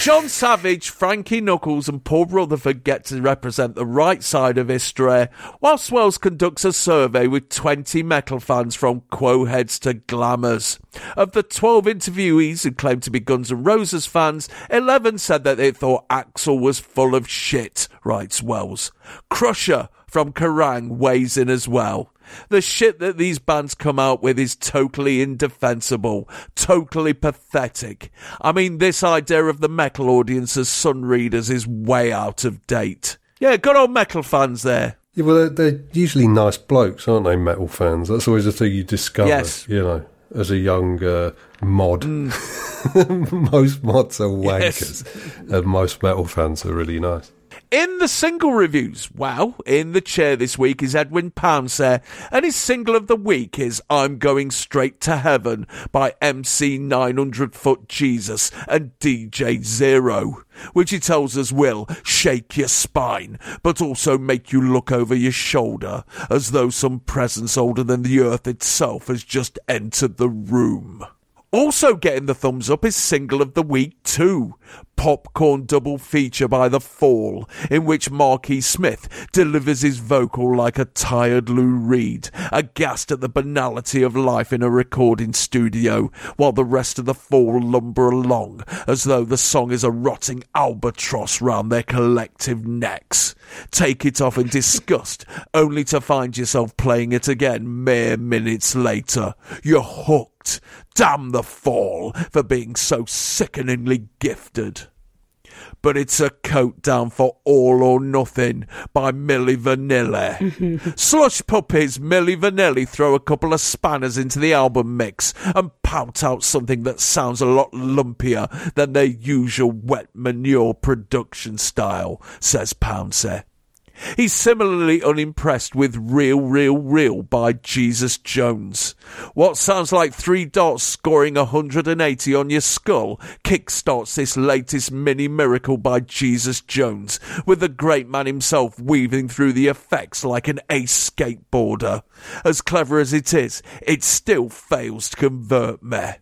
John Savage, Frankie Knuckles, and Paul Rutherford get to represent the right side of history, while Swells conducts a survey with 20 metal fans from Quo Heads to Glamours. Of the 12 interviewees who claimed to be Guns N' Roses fans, 11 said that they thought Axl was full of shit, writes Wells. Crusher from Kerrang weighs in as well. The shit that these bands come out with is totally indefensible, totally pathetic. I mean, this idea of the metal audience as sun readers is way out of date. Yeah, good old metal fans there. Yeah, well, they're, they're usually nice blokes, aren't they? Metal fans. That's always the thing you discover. Yes. You know, as a young uh, mod, most mods are wankers, and most metal fans are really nice. In the single reviews, well, in the chair this week is Edwin Pouncey, and his single of the week is I'm Going Straight to Heaven by MC 900 Foot Jesus and DJ Zero, which he tells us will shake your spine, but also make you look over your shoulder, as though some presence older than the earth itself has just entered the room. Also getting the thumbs up is single of the week too. Popcorn double feature by The Fall, in which Marquis Smith delivers his vocal like a tired Lou Reed, aghast at the banality of life in a recording studio, while the rest of The Fall lumber along as though the song is a rotting albatross round their collective necks. Take it off in disgust, only to find yourself playing it again mere minutes later. You're hooked. Damn the fall for being so sickeningly gifted. But it's a coat down for all or nothing by Milli Vanilli. Slush puppies Milli Vanilli throw a couple of spanners into the album mix and pout out something that sounds a lot lumpier than their usual wet manure production style, says Pouncey. He's similarly unimpressed with Real, Real, Real by Jesus Jones. What sounds like three dots scoring 180 on your skull kickstarts this latest mini miracle by Jesus Jones, with the great man himself weaving through the effects like an ace skateboarder. As clever as it is, it still fails to convert me.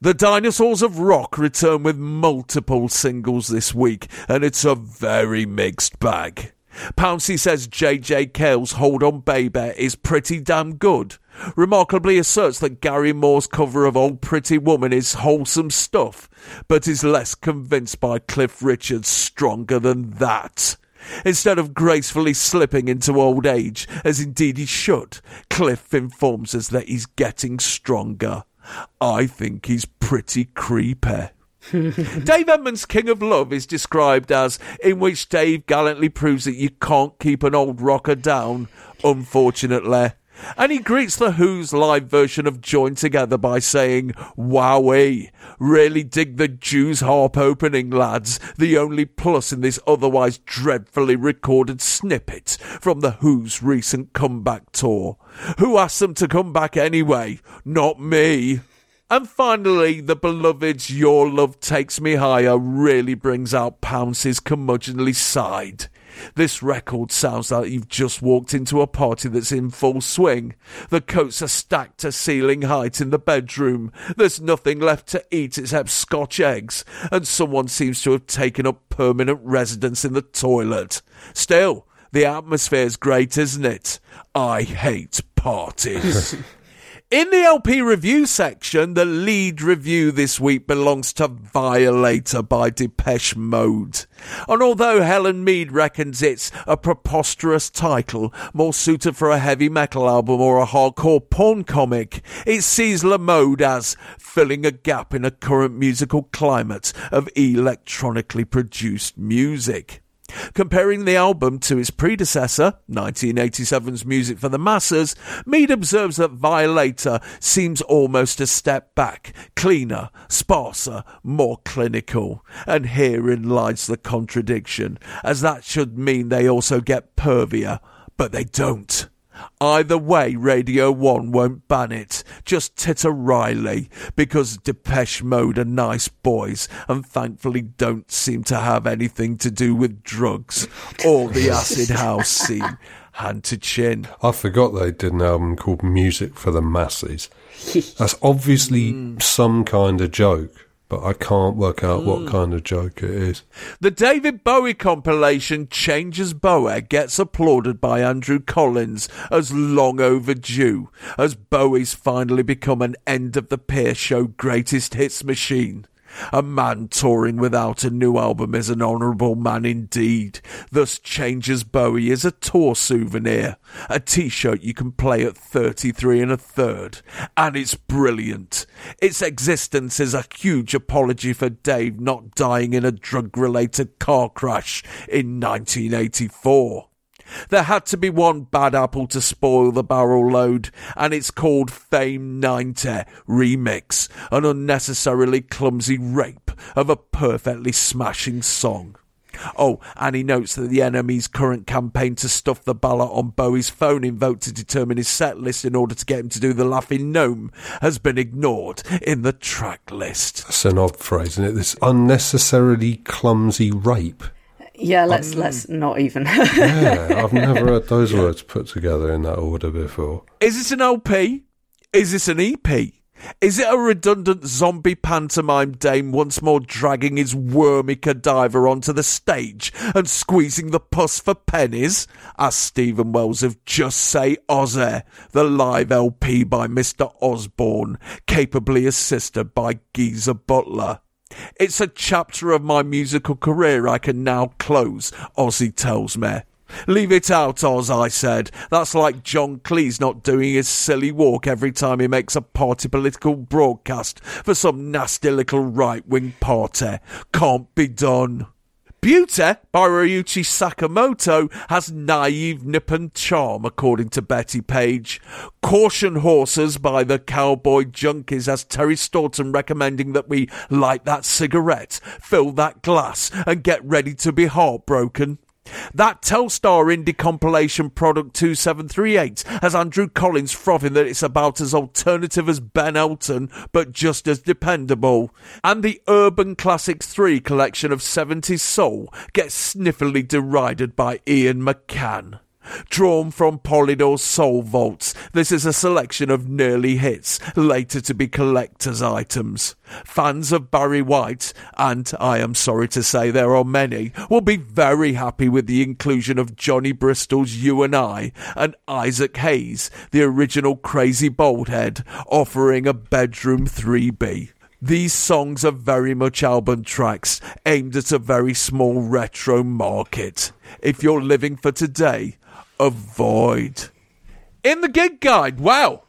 The Dinosaurs of Rock return with multiple singles this week, and it's a very mixed bag. Pouncey says JJ Cale's Hold On Baby is pretty damn good. Remarkably asserts that Gary Moore's cover of Old Pretty Woman is wholesome stuff, but is less convinced by Cliff Richard's stronger than that. Instead of gracefully slipping into old age, as indeed he should, Cliff informs us that he's getting stronger. I think he's pretty creepy. Dave Edmunds' King of Love is described as in which Dave gallantly proves that you can't keep an old rocker down, unfortunately. And he greets the Who's live version of Join Together by saying, Wowee, really dig the Jews harp opening, lads. The only plus in this otherwise dreadfully recorded snippet from the Who's recent comeback tour. Who asked them to come back anyway? Not me. And finally, the beloved's Your Love Takes Me Higher really brings out Pouncey's curmudgeonly side. This record sounds like you've just walked into a party that's in full swing. The coats are stacked to ceiling height in the bedroom. There's nothing left to eat except scotch eggs, and someone seems to have taken up permanent residence in the toilet. Still, the atmosphere's great, isn't it? I hate parties. In the LP review section, the lead review this week belongs to Violator by Depeche Mode. And although Helen Mead reckons it's a preposterous title, more suited for a heavy metal album or a hardcore porn comic, it sees La Mode as filling a gap in a current musical climate of electronically produced music. Comparing the album to its predecessor, 1987's Music for the Masses, Mead observes that Violator seems almost a step back, cleaner, sparser, more clinical. And herein lies the contradiction, as that should mean they also get pervier, but they don't. Either way, Radio 1 won't ban it. Just titter Riley, because Depeche Mode are nice boys and thankfully don't seem to have anything to do with drugs or the acid house scene. Hand to chin. I forgot they did an album called Music for the Masses. That's obviously hmm. some kind of joke, but I can't work out what mm. kind of joke it is. The David Bowie compilation Changes Bowie gets applauded by Andrew Collins as long overdue, as Bowie's finally become an end of the pier show greatest hits machine. A man touring without a new album is an honourable man indeed. Thus changes Bowie is a tour souvenir, a t-shirt you can play at 33 and a third, and it's brilliant. Its existence is a huge apology for Dave not dying in a drug-related car crash in 1984. There had to be one bad apple to spoil the barrel load, and it's called Fame 90 Remix, an unnecessarily clumsy rape of a perfectly smashing song. Oh, and he notes that the NME's current campaign to stuff the ballot on Bowie's phone in vote to determine his set list in order to get him to do the laughing gnome has been ignored in the track list. That's an odd phrase, isn't it? This unnecessarily clumsy rape. Yeah, let's um, let's not even. Yeah, I've never heard those words put together in that order before. Is this an LP? Is this an EP? Is it a redundant zombie pantomime dame once more dragging his wormy cadaver onto the stage and squeezing the pus for pennies? As Steven Wells of Just Say Ozzy, the live LP by Mr. Osbourne, capably assisted by Geezer Butler. It's a chapter of my musical career I can now close, Ozzy tells me. Leave it out, Oz, I said. That's like John Cleese not doing his silly walk every time he makes a party political broadcast for some nasty little right wing party. Can't be done. Beauty by Ryuichi Sakamoto has naive nippon charm, according to Betty Page. Caution Horses by the Cowboy Junkies has Terry Staunton recommending that we light that cigarette, fill that glass, and get ready to be heartbroken. That Telstar indie compilation product 2738 has Andrew Collins frothing that it's about as alternative as Ben Elton, but just as dependable. And the Urban Classics 3 collection of 70s soul gets sniffily derided by Ian McCann. Drawn from Polydor's Soul Vaults, this is a selection of nearly hits, later to be collector's items. Fans of Barry White, and I am sorry to say there are many, will be very happy with the inclusion of Johnny Bristol's You and I and Isaac Hayes, the original Crazy Baldhead, offering a bedroom 3B. These songs are very much album tracks aimed at a very small retro market. If you're living for today, avoid. In the gig guide, wow!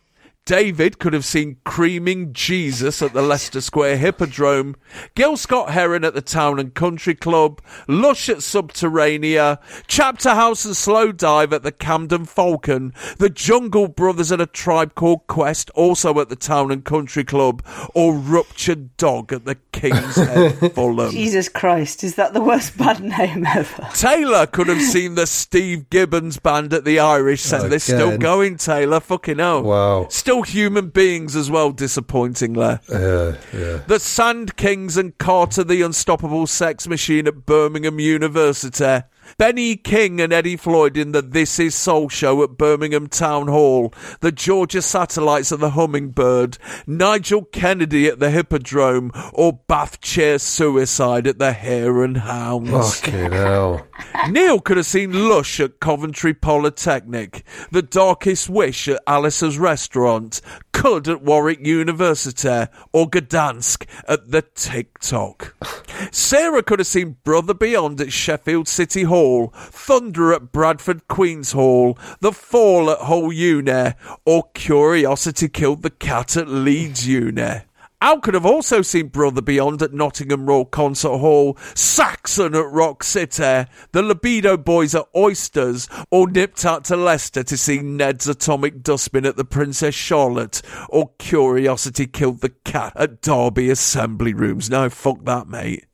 David could have seen Creaming Jesus at the Leicester Square Hippodrome, Gil Scott Heron at the Town and Country Club, Lush at Subterranea, Chapter House and Slow Dive at the Camden Falcon, the Jungle Brothers at a Tribe Called Quest, also at the Town and Country Club, or Ruptured Dog at the King's Head Fulham. Jesus Christ, is that the worst bad name ever? Taylor could have seen the Steve Gibbons band at the Irish Centre. They're still going, Taylor. Fucking hell. Wow. Still human beings as well, disappointingly. Yeah, yeah. The Sand Kings and Carter the Unstoppable Sex Machine at Birmingham University. Benny King and Eddie Floyd in the This Is Soul show at Birmingham Town Hall. The Georgia Satellites at the Hummingbird. Nigel Kennedy at the Hippodrome. Or Bath Chair Suicide at the Hare and Hounds. Fucking hell. Neil could have seen Lush at Coventry Polytechnic, The Darkest Wish at Alice's Restaurant, Cud at Warwick University, or Gdansk at the TikTok. Sarah could have seen Brother Beyond at Sheffield City Hall, Thunder at Bradford Queen's Hall, The Fall at Hull Uni, or Curiosity Killed the Cat at Leeds Uni. Al could have also seen Brother Beyond at Nottingham Royal Concert Hall, Saxon at Rock City, the Libido Boys at Oysters, or nipped out to Leicester to see Ned's Atomic Dustbin at the Princess Charlotte, or Curiosity Killed the Cat at Derby Assembly Rooms. No, fuck that, mate.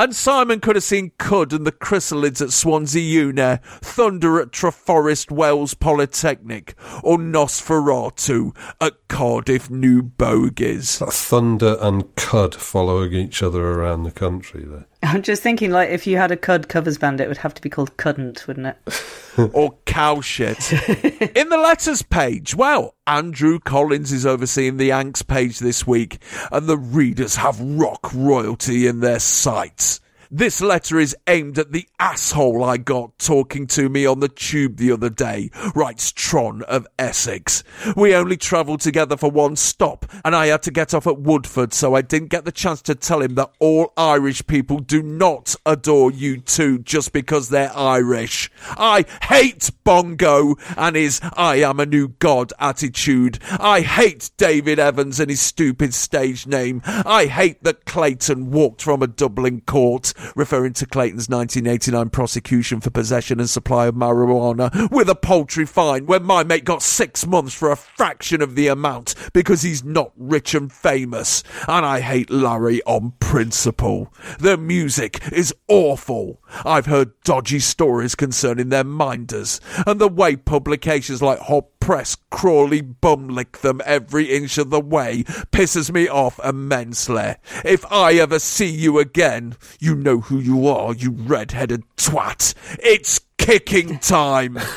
And Simon could have seen Cud and the Chrysalids at Swansea Uni, Thunder at Treforest Wales Polytechnic, or Nosferatu at Cardiff New Bogiez. Thunder and cud following each other around the country there. I'm just thinking, like, if you had a Cud covers band, it would have to be called Cuddn't, wouldn't it? or cow shit. In the letters page, well, Andrew Collins is overseeing the Angst page this week, and the readers have rock royalty in their sights. This letter is aimed at the asshole I got talking to me on the tube the other day, writes Tron of Essex. We only travelled together for one stop, and I had to get off at Woodford, so I didn't get the chance to tell him that all Irish people do not adore U2 just because they're Irish. I hate Bongo and his I am a new god attitude. I hate David Evans and his stupid stage name. I hate that Clayton walked from a Dublin court, referring to Clayton's 1989 prosecution for possession and supply of marijuana, with a paltry fine when my mate got six months for a fraction of the amount because he's not rich and famous. And I hate Larry on principle. Their music is awful. I've heard dodgy stories concerning their minders and the way publications like Hot Press Crawley bumlick them every inch of the way pisses me off immensely. If I ever see you again, you know who you are, you red-headed twat. It's kicking time.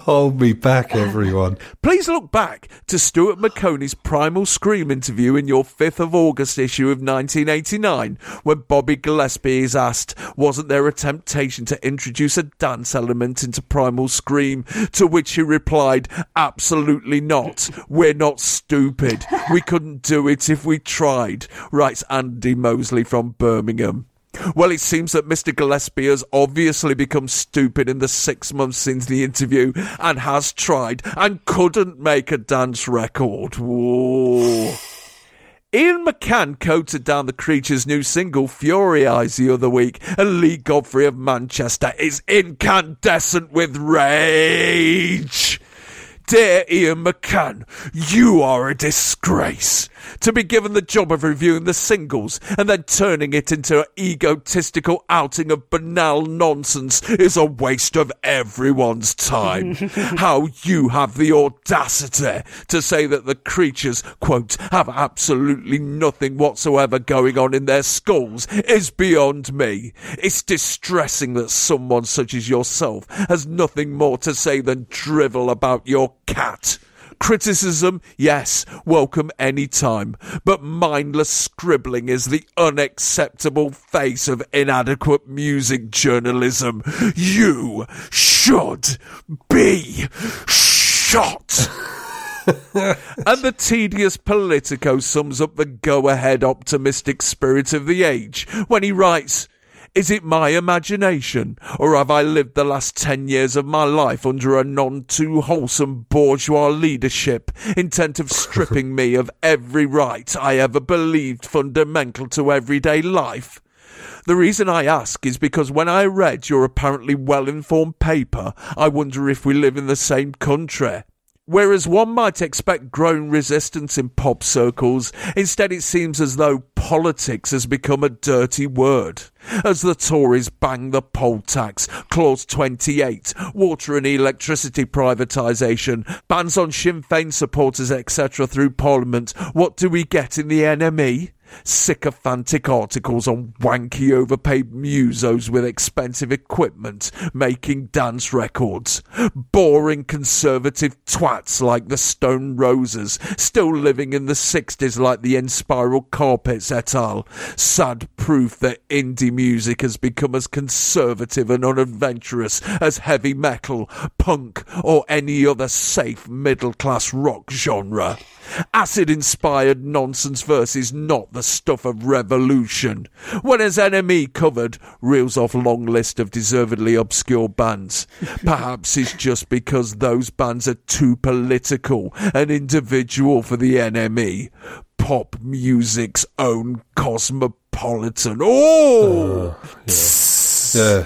Hold me back, everyone. Please look back to Stuart Maconie's Primal Scream interview in your 5th of August issue of 1989, when Bobby Gillespie is asked, wasn't there a temptation to introduce a dance element into Primal Scream? To which he replied, absolutely not. We're not stupid. We couldn't do it if we tried, writes Andy Mosley from Birmingham. Well, it seems that Mr. Gillespie has obviously become stupid in the six months since the interview and has tried and couldn't make a dance record. Ian McCann coated down the creature's new single Fury Eyes the other week, and Lee Godfrey of Manchester is incandescent with rage. Dear Ian McCann, you are a disgrace. To be given the job of reviewing the singles and then turning it into an egotistical outing of banal nonsense is a waste of everyone's time. How you have the audacity to say that the creatures, quote, have absolutely nothing whatsoever going on in their skulls is beyond me. It's distressing that someone such as yourself has nothing more to say than drivel about your cat. Criticism, yes, welcome any time, but mindless scribbling is the unacceptable face of inadequate music journalism. You should be shot. and the tedious Politico sums up the go ahead optimistic spirit of the age when he writes, is it my imagination, or have I lived the last ten years of my life under a none too wholesome bourgeois leadership, intent of stripping me of every right I ever believed fundamental to everyday life? The reason I ask is because when I read your apparently well informed paper, I wonder if we live in the same country. Whereas one might expect growing resistance in pop circles, instead it seems as though politics has become a dirty word. As the Tories bang the poll tax, Clause 28, water and electricity privatisation, bans on Sinn Féin supporters, etc. through Parliament, what do we get in the NME? Sycophantic articles on wanky overpaid musos with expensive equipment making dance records, boring conservative twats like the Stone Roses, still living in the 60s like the Inspiral Carpets et al. Sad proof that indie music has become as conservative and unadventurous as heavy metal, punk, or any other safe middle class rock genre. Acid inspired nonsense verse is not the stuff of revolution. When his NME covered reels off long list of deservedly obscure bands. Perhaps it's just because those bands are too political and individual for the NME. Pop music's own cosmopolitan. Oh! oh yeah.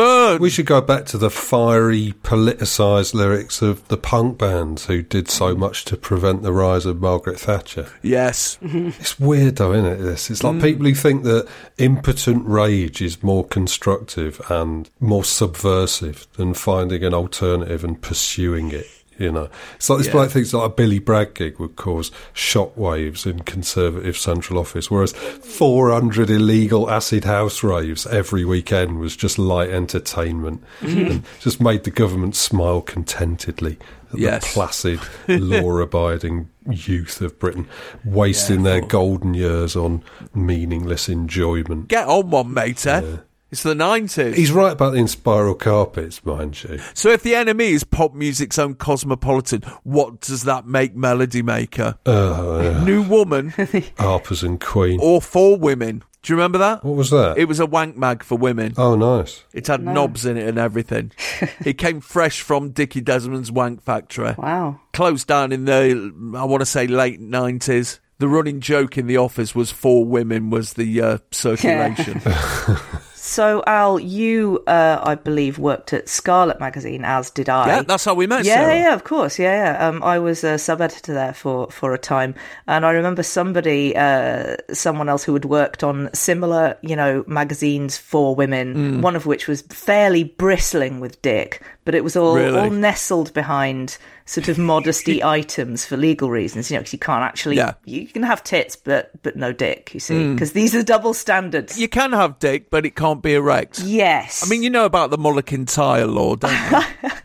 Burn! We should go back to the fiery, politicised lyrics of the punk bands who did so much to prevent the rise of Margaret Thatcher. Yes. It's weird, though, isn't it? This it's like Mm. people who think that impotent rage is more constructive and more subversive than finding an alternative and pursuing it. You know, it's like this Yeah. bloke thinks like a Billy Bragg gig would cause shockwaves in Conservative Central Office, whereas 400 illegal acid house raves every weekend was just light entertainment and just made the government smile contentedly at Yes. the placid, law-abiding youth of Britain wasting their golden years on meaningless enjoyment. Get on one, mate. Eh? It's the nineties. He's right about the spiral carpets, mind you. So if the enemy is pop music's own cosmopolitan, what does that make Melody Maker? Oh, yeah. New woman Harper's and Queen. or for women? Do you remember that? What was that? It was a wank mag for women. oh, nice. It had knobs in it and everything. it came fresh from Dickie Desmond's Wank Factory. Wow. Closed down in the, I want to say, late 90s. The running joke in the office was for women was the uh, circulation. So, Al, you, uh, I believe, worked at Scarlet Magazine, as did I. yeah, that's how we met, yeah, Sarah. yeah, of course, yeah, yeah. Um, I was a sub editor there for for a time, and I remember somebody, uh, someone else who had worked on similar, you know, magazines for women. Mm. One of which was fairly bristling with dick, but it was all Really? all nestled behind sort of modesty items for legal reasons. You know, because you can't actually, Yeah. Mm. you can have tits, but but no dick. You see, because these are double standards. You can have dick, but it can't be erect. yes, I mean, you know about the Mull of Kintyre law, don't you?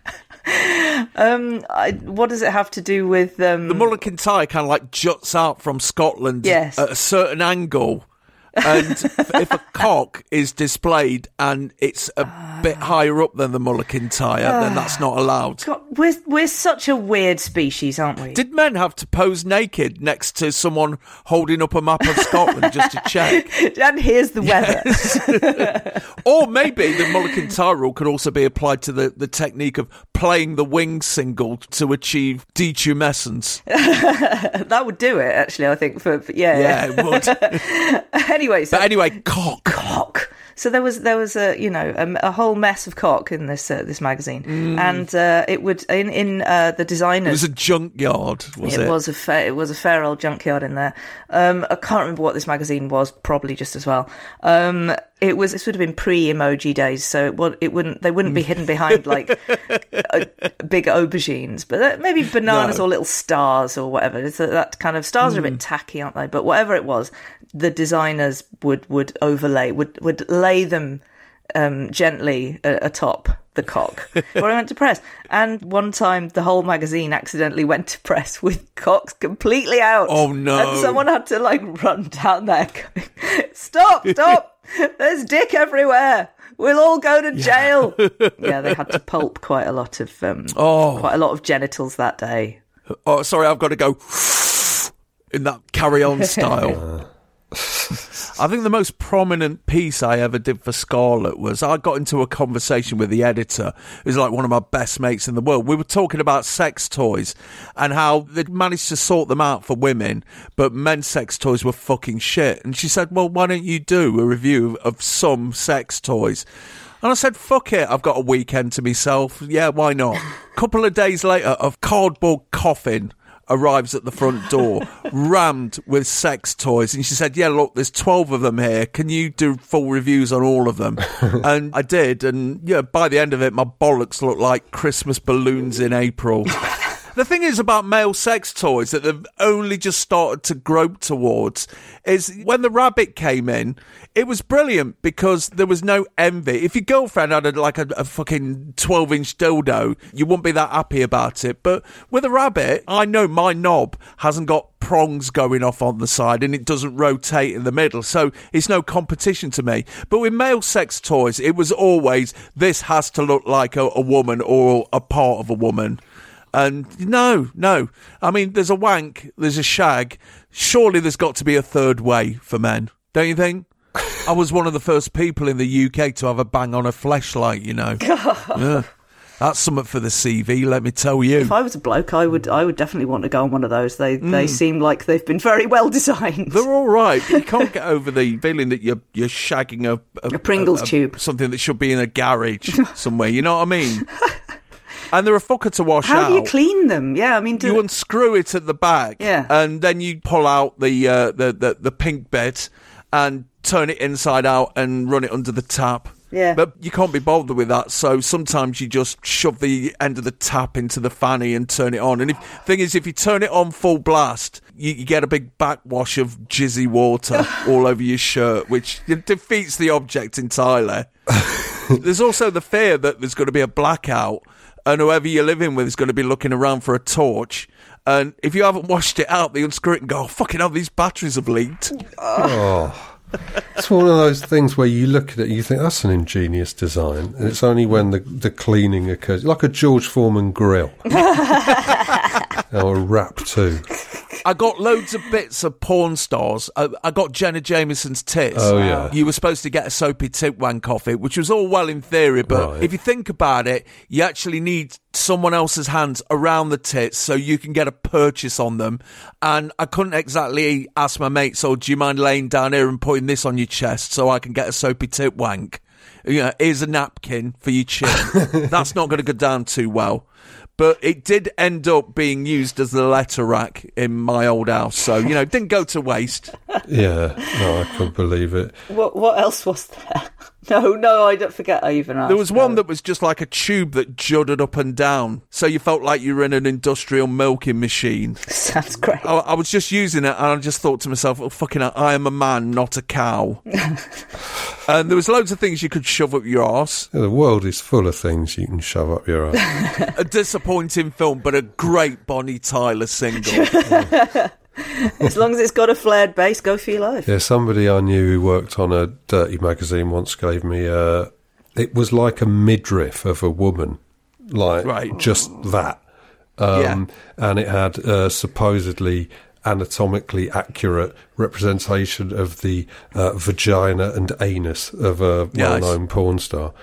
I, what does it have to do with um, the Mull of Kintyre kind of like juts out from Scotland Yes. at a certain angle. And if a cock is displayed and it's a bit ah. higher up than the Mull of Kintyre, then ah. that's not allowed. God, we're we're such a weird species, aren't we? Did men have to pose naked next to someone holding up a map of Scotland just to check? and here's the weather. Or maybe the Mull of Kintyre rule could also be applied to the, the technique of playing the Wings single to achieve detumescence. that would do it, actually. I think for, for- yeah, Yeah, yeah. it would. Anyway, so But anyway, cock. cock. So there was there was a you know a, a whole mess of cock in this uh, this magazine, and uh, it would in in uh, the Mm. It was a junkyard, was it? it was a fair, it was a fair old junkyard in there. Um, I can't remember what this magazine was. Probably just as well. Um, it was. This would have been pre-emoji days, so it would. It wouldn't. They wouldn't be hidden behind like uh, big aubergines, but uh, maybe bananas No. or little stars or whatever. It's a, that kind of stars are a Hmm. bit tacky, aren't they? But whatever it was, the designers would would overlay would would lay them um, gently uh, atop the cock before I went to press. And one time, the whole magazine accidentally went to press with cocks completely out. Oh, no. And someone had to like run down there, going, "Stop! Stop! There's dick everywhere." We'll all go to jail. Yeah, they had to pulp quite a lot of um, Oh. quite a lot of genitals that day. Oh, sorry, I've got to go in that carry on style. I think the most prominent piece I ever did for Scarlet was I got into a conversation with the editor, who's like one of my best mates in the world. We were talking about sex toys and how they'd managed to sort them out for women, but men's sex toys were fucking shit. And she said, Well, why don't you do a review of some sex toys? And I said, fuck it, I've got a weekend to myself. Yeah, why not? Couple of days later, a cardboard coffin arrives at the front door, rammed with sex toys. And she said, Yeah, look, there's 12 of them here. Can you do full reviews on all of them? and I did. And yeah, by the end of it, my bollocks looked like Christmas balloons in April. The thing is about male sex toys that they've only just started to grope towards is when the rabbit came in, it was brilliant because there was no envy. If your girlfriend had a, like a, a fucking 12 inch dildo, you wouldn't be that happy about it. But with a rabbit, I know my knob hasn't got prongs going off on the side and it doesn't rotate in the middle. So it's no competition to me. But with male sex toys, it was always this has to look like a, a woman or a part of a woman. And no, no. I mean, there's a wank, there's a shag. Surely there's got to be a third way for men, don't you think? I was one of the first people in the UK to have a bang on a Fleshlight, you know. Yeah. That's something for the CV, let me tell you. If I was a bloke, I would I would definitely want to go on one of those. They they seem like they've been very well designed. Mm. They're all right, but you can't get over the feeling that you're you're shagging a A Pringles tube. something that should be in a garage somewhere. You know what I mean? And they're a fucker to wash How out. do you clean them? Yeah, I mean, do, you unscrew it at the back, Yeah. and then you pull out the uh, the, the the pink bit and turn it inside out and run it under the tap. Yeah. But you can't be bothered with that, so sometimes you just shove the end of the tap into the fanny and turn it on. And if thing is, if you turn it on full blast, you, you get a big backwash of jizzy water all over your shirt, which defeats the object entirely. there's also the fear that there's going to be a blackout, and whoever you're living with is going to be looking around for a torch. And if you haven't washed it out, they unscrew it and go, oh, fucking hell, these batteries have leaked. Oh. It's one of those things where you look at it, and you think that's an ingenious design, and it's only when the, the cleaning occurs, like a George Foreman grill or a wrap too. I got loads of bits of porn stars. I, I got Jenna Jameson's tits. Oh, yeah. You were supposed to get a soapy tit wank off it, which was all well in theory, but Right. if you think about it, you actually need someone else's hands around the tits so you can get a purchase on them. And I couldn't exactly ask my mates, "Oh, do you mind laying down here and putting this on your chest so I can get a soapy tit wank?" You know, here's a napkin for your chin. That's not going to go down too well. But it did end up being used as the letter rack in my old house. So, you know, didn't go to waste. Yeah, no, I couldn't believe it. What what else was there? No, no, I don't forget I even asked. There was one that was just like a tube that judded up and down. So you felt like you were in an industrial milking machine. sounds great. I, I was just using it and I just thought to myself, oh, fucking hell, I am a man, not a cow. and there was loads of things you could shove up your arse. Yeah, the world is full of things you can shove up your ass. A disappointing film, but a great Bonnie Tyler single. As long as it's got a flared base, go for your life. Yeah, somebody I knew who worked on a dirty magazine once gave me a. It was like a midriff of a woman, like Right. just that, um, Yeah. and it had uh, supposedly anatomically accurate representation of the uh, vagina and anus of a well-known porn star,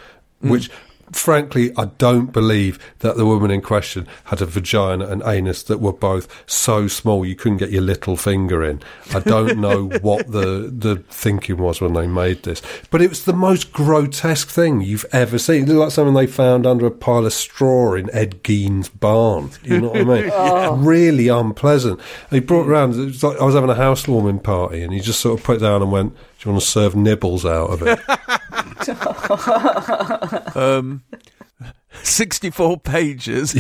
which. Frankly, I don't believe that the woman in question had a vagina and anus that were both so small you couldn't get your little finger in. I don't know what the the thinking was when they made this, but it was the most grotesque thing you've ever seen. It looked like something they found under a pile of straw in Ed Gein's barn. You know what I mean? Really unpleasant. He brought round. It was like I was having a housewarming party, and he just sort of put it down and went, "Do you want to serve nibbles out of it?" um, 64 pages.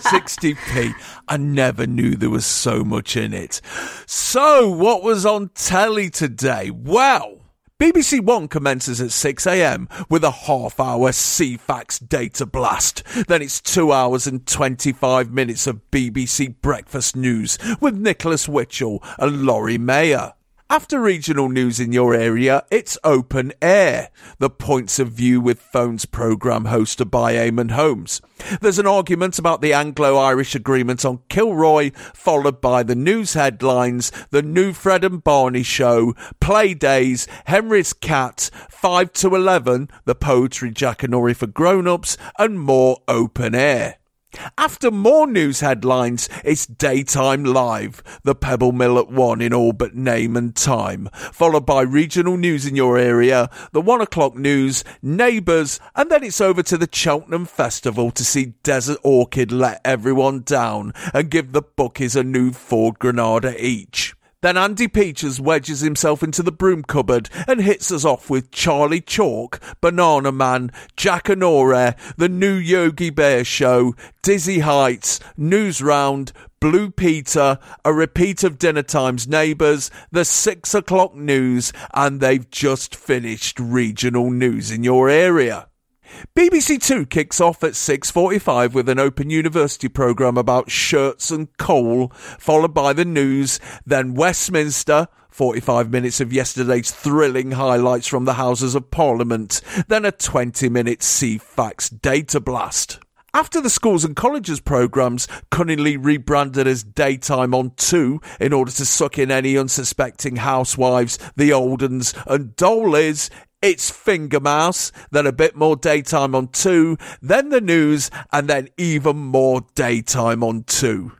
60p. I never knew there was so much in it. So, what was on telly today? Well, BBC One commences at 6am with a half hour Ceefax data blast. Then it's 2 hours and 25 minutes of BBC Breakfast News with Nicholas Witchell and Laurie Mayer. After regional news in your area, it's open air, the points of view with phones programme hosted by Eamonn Holmes. There's an argument about the Anglo-Irish agreement on Kilroy, followed by the news headlines, the new Fred and Barney show, play days, Henry's cat, 5 to 11, the poetry Jackanory for grown-ups, and more open air. After more news headlines, it's Daytime Live, the Pebble Mill at 1 in all but name and time, followed by regional news in your area, the 1 o'clock news, Neighbours, and then it's over to the Cheltenham Festival to see Desert Orchid let everyone down and give the bookies a new Ford Granada each. Then Andy Peters wedges himself into the broom cupboard and hits us off with Charlie Chalk, Banana Man, Jackanory, The New Yogi Bear Show, Dizzy Heights, News Round, Blue Peter, a repeat of Dinner Time's Neighbours, the six o'clock news, and they've just finished regional news in your area. BBC Two kicks off at 6.45 with an Open University programme about shirts and coal, followed by the news, then Westminster, 45 minutes of yesterday's thrilling highlights from the Houses of Parliament, then a 20-minute Ceefax data blast. After the schools and colleges programmes, cunningly rebranded as Daytime on 2 in order to suck in any unsuspecting housewives, the Oldens and Dolies, it's Finger Mouse, then a bit more daytime on 2, then the news, and then even more daytime on 2.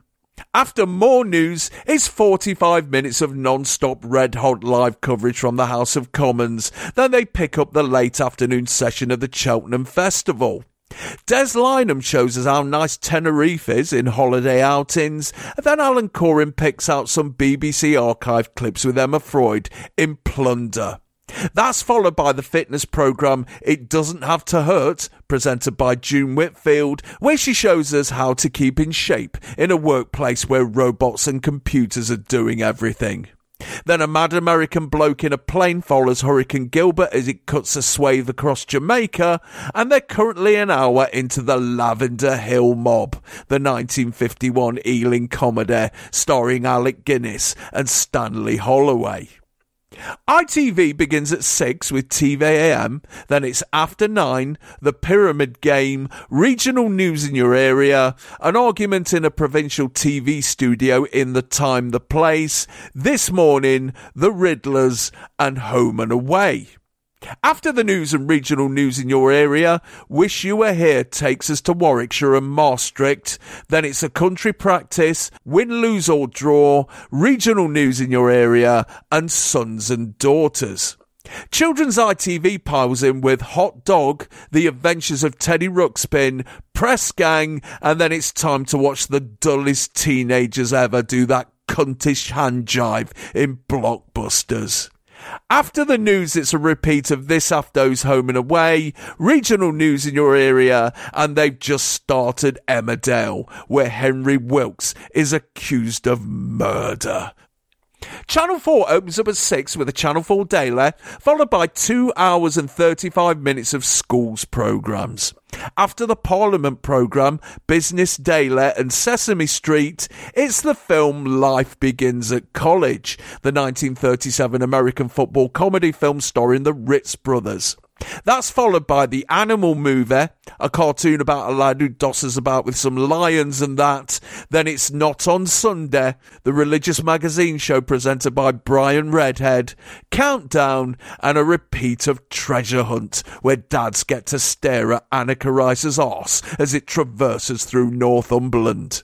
After more news, it's 45 minutes of non-stop red hot live coverage from the House of Commons. Then they pick up the late afternoon session of the Cheltenham Festival. Des Lynam shows us how nice Tenerife is in holiday outings, and then Alan Coren picks out some BBC archive clips with Emma Freud in Plunder. That's followed by the fitness program It Doesn't Have to Hurt, presented by June Whitfield, where she shows us how to keep in shape in a workplace where robots and computers are doing everything. Then a mad American bloke in a plane follows Hurricane Gilbert as it cuts a swathe across Jamaica, and they're currently an hour into the Lavender Hill Mob, the 1951 Ealing comedy starring Alec Guinness and Stanley Holloway. ITV begins at 6 with TV AM, then it's after 9, the Pyramid Game, regional news in your area, an argument in a provincial TV studio in the time, the place, this morning, the Riddlers, and Home and Away. After the news and regional news in your area, Wish You Were Here takes us to Warwickshire and Maastricht. Then it's a country practice, win, lose or draw, regional news in your area, and sons and daughters. Children's ITV piles in with Hot Dog, The Adventures of Teddy Ruxpin, Press Gang, and then it's time to watch the dullest teenagers ever do that cuntish hand jive in blockbusters. After the news, it's a repeat of this after's home and away, regional news in your area, and they've just started Emmerdale, where Henry Wilks is accused of murder. Channel 4 opens up at 6 with a Channel 4 Daily, followed by 2 hours and 35 minutes of schools programmes. After the Parliament programme, Business Daily and Sesame Street, it's the film Life Begins at College, the 1937 American football comedy film starring the Ritz brothers. That's followed by the Animal Movie, a cartoon about a lad who dosses about with some lions and that. Then it's Not on Sunday, the religious magazine show presented by Brian Redhead, Countdown, and a repeat of Treasure Hunt, where dads get to stare at Anneka Rice's arse as it traverses through Northumberland.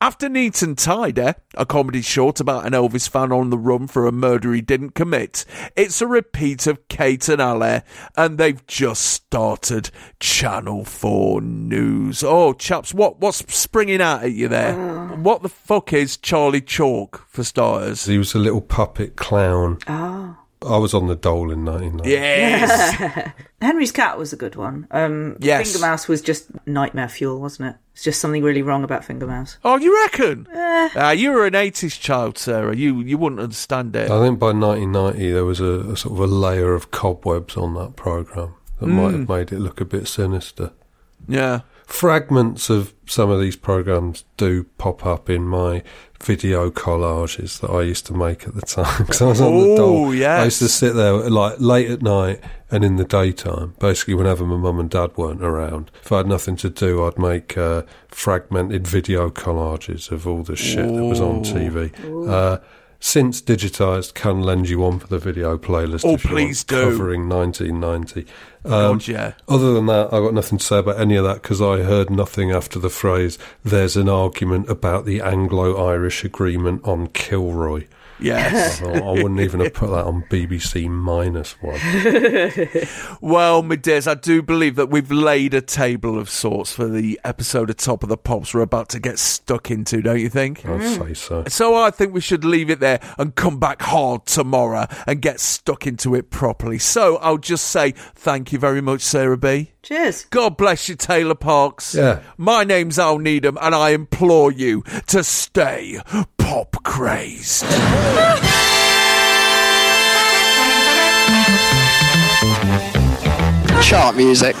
After Neat and Tidy, a comedy short about an Elvis fan on the run for a murder he didn't commit, it's a repeat of Kate and Allie, and they've just started Channel 4 News. Oh, chaps, what what's springing out at you there? What the fuck is Charlie Chalk, for starters? He was a little puppet clown. Oh. I was on the dole in 1990. Yes! Henry's cat was a good one. Um, Yes. Finger Mouse was just nightmare fuel, wasn't it? It's just something really wrong about Finger Mouse. oh, you reckon? Ah, you were an 80s child, Sarah. You, you wouldn't understand it. I think by 1990 there was a, a sort of a layer of cobwebs on that programme that might have made it look a bit sinister. Yeah. Fragments of some of these programmes do pop up in my video collages that I used to make at the time. 'Cause I was on the Oh, dole. I used to sit there like late at night and in the daytime, basically whenever my mum and dad weren't around. If I had nothing to do, I'd make uh, fragmented video collages of all the shit that was on TV. Uh, since digitised, can lend you one for the video playlist. Oh, if you want, please do. Covering 1990. Um, God, yeah. other than that, I've got nothing to say about any of that because I heard nothing after the phrase "There's an argument about the Anglo-Irish agreement on Kilroy." Yes. I, oh, I wouldn't even have put that on BBC minus one. Well, my dears, I do believe that we've laid a table of sorts for the episode of Top of the Pops we're about to get stuck into, don't you think? I'd mm. say so. So I think we should leave it there and come back hard tomorrow and get stuck into it properly. So I'll just say thank you very much, Sarah Bee Cheers. God bless you, Taylor Parkes. Yeah. My name's Al Needham, and I implore you to stay pop crazed. Chart music.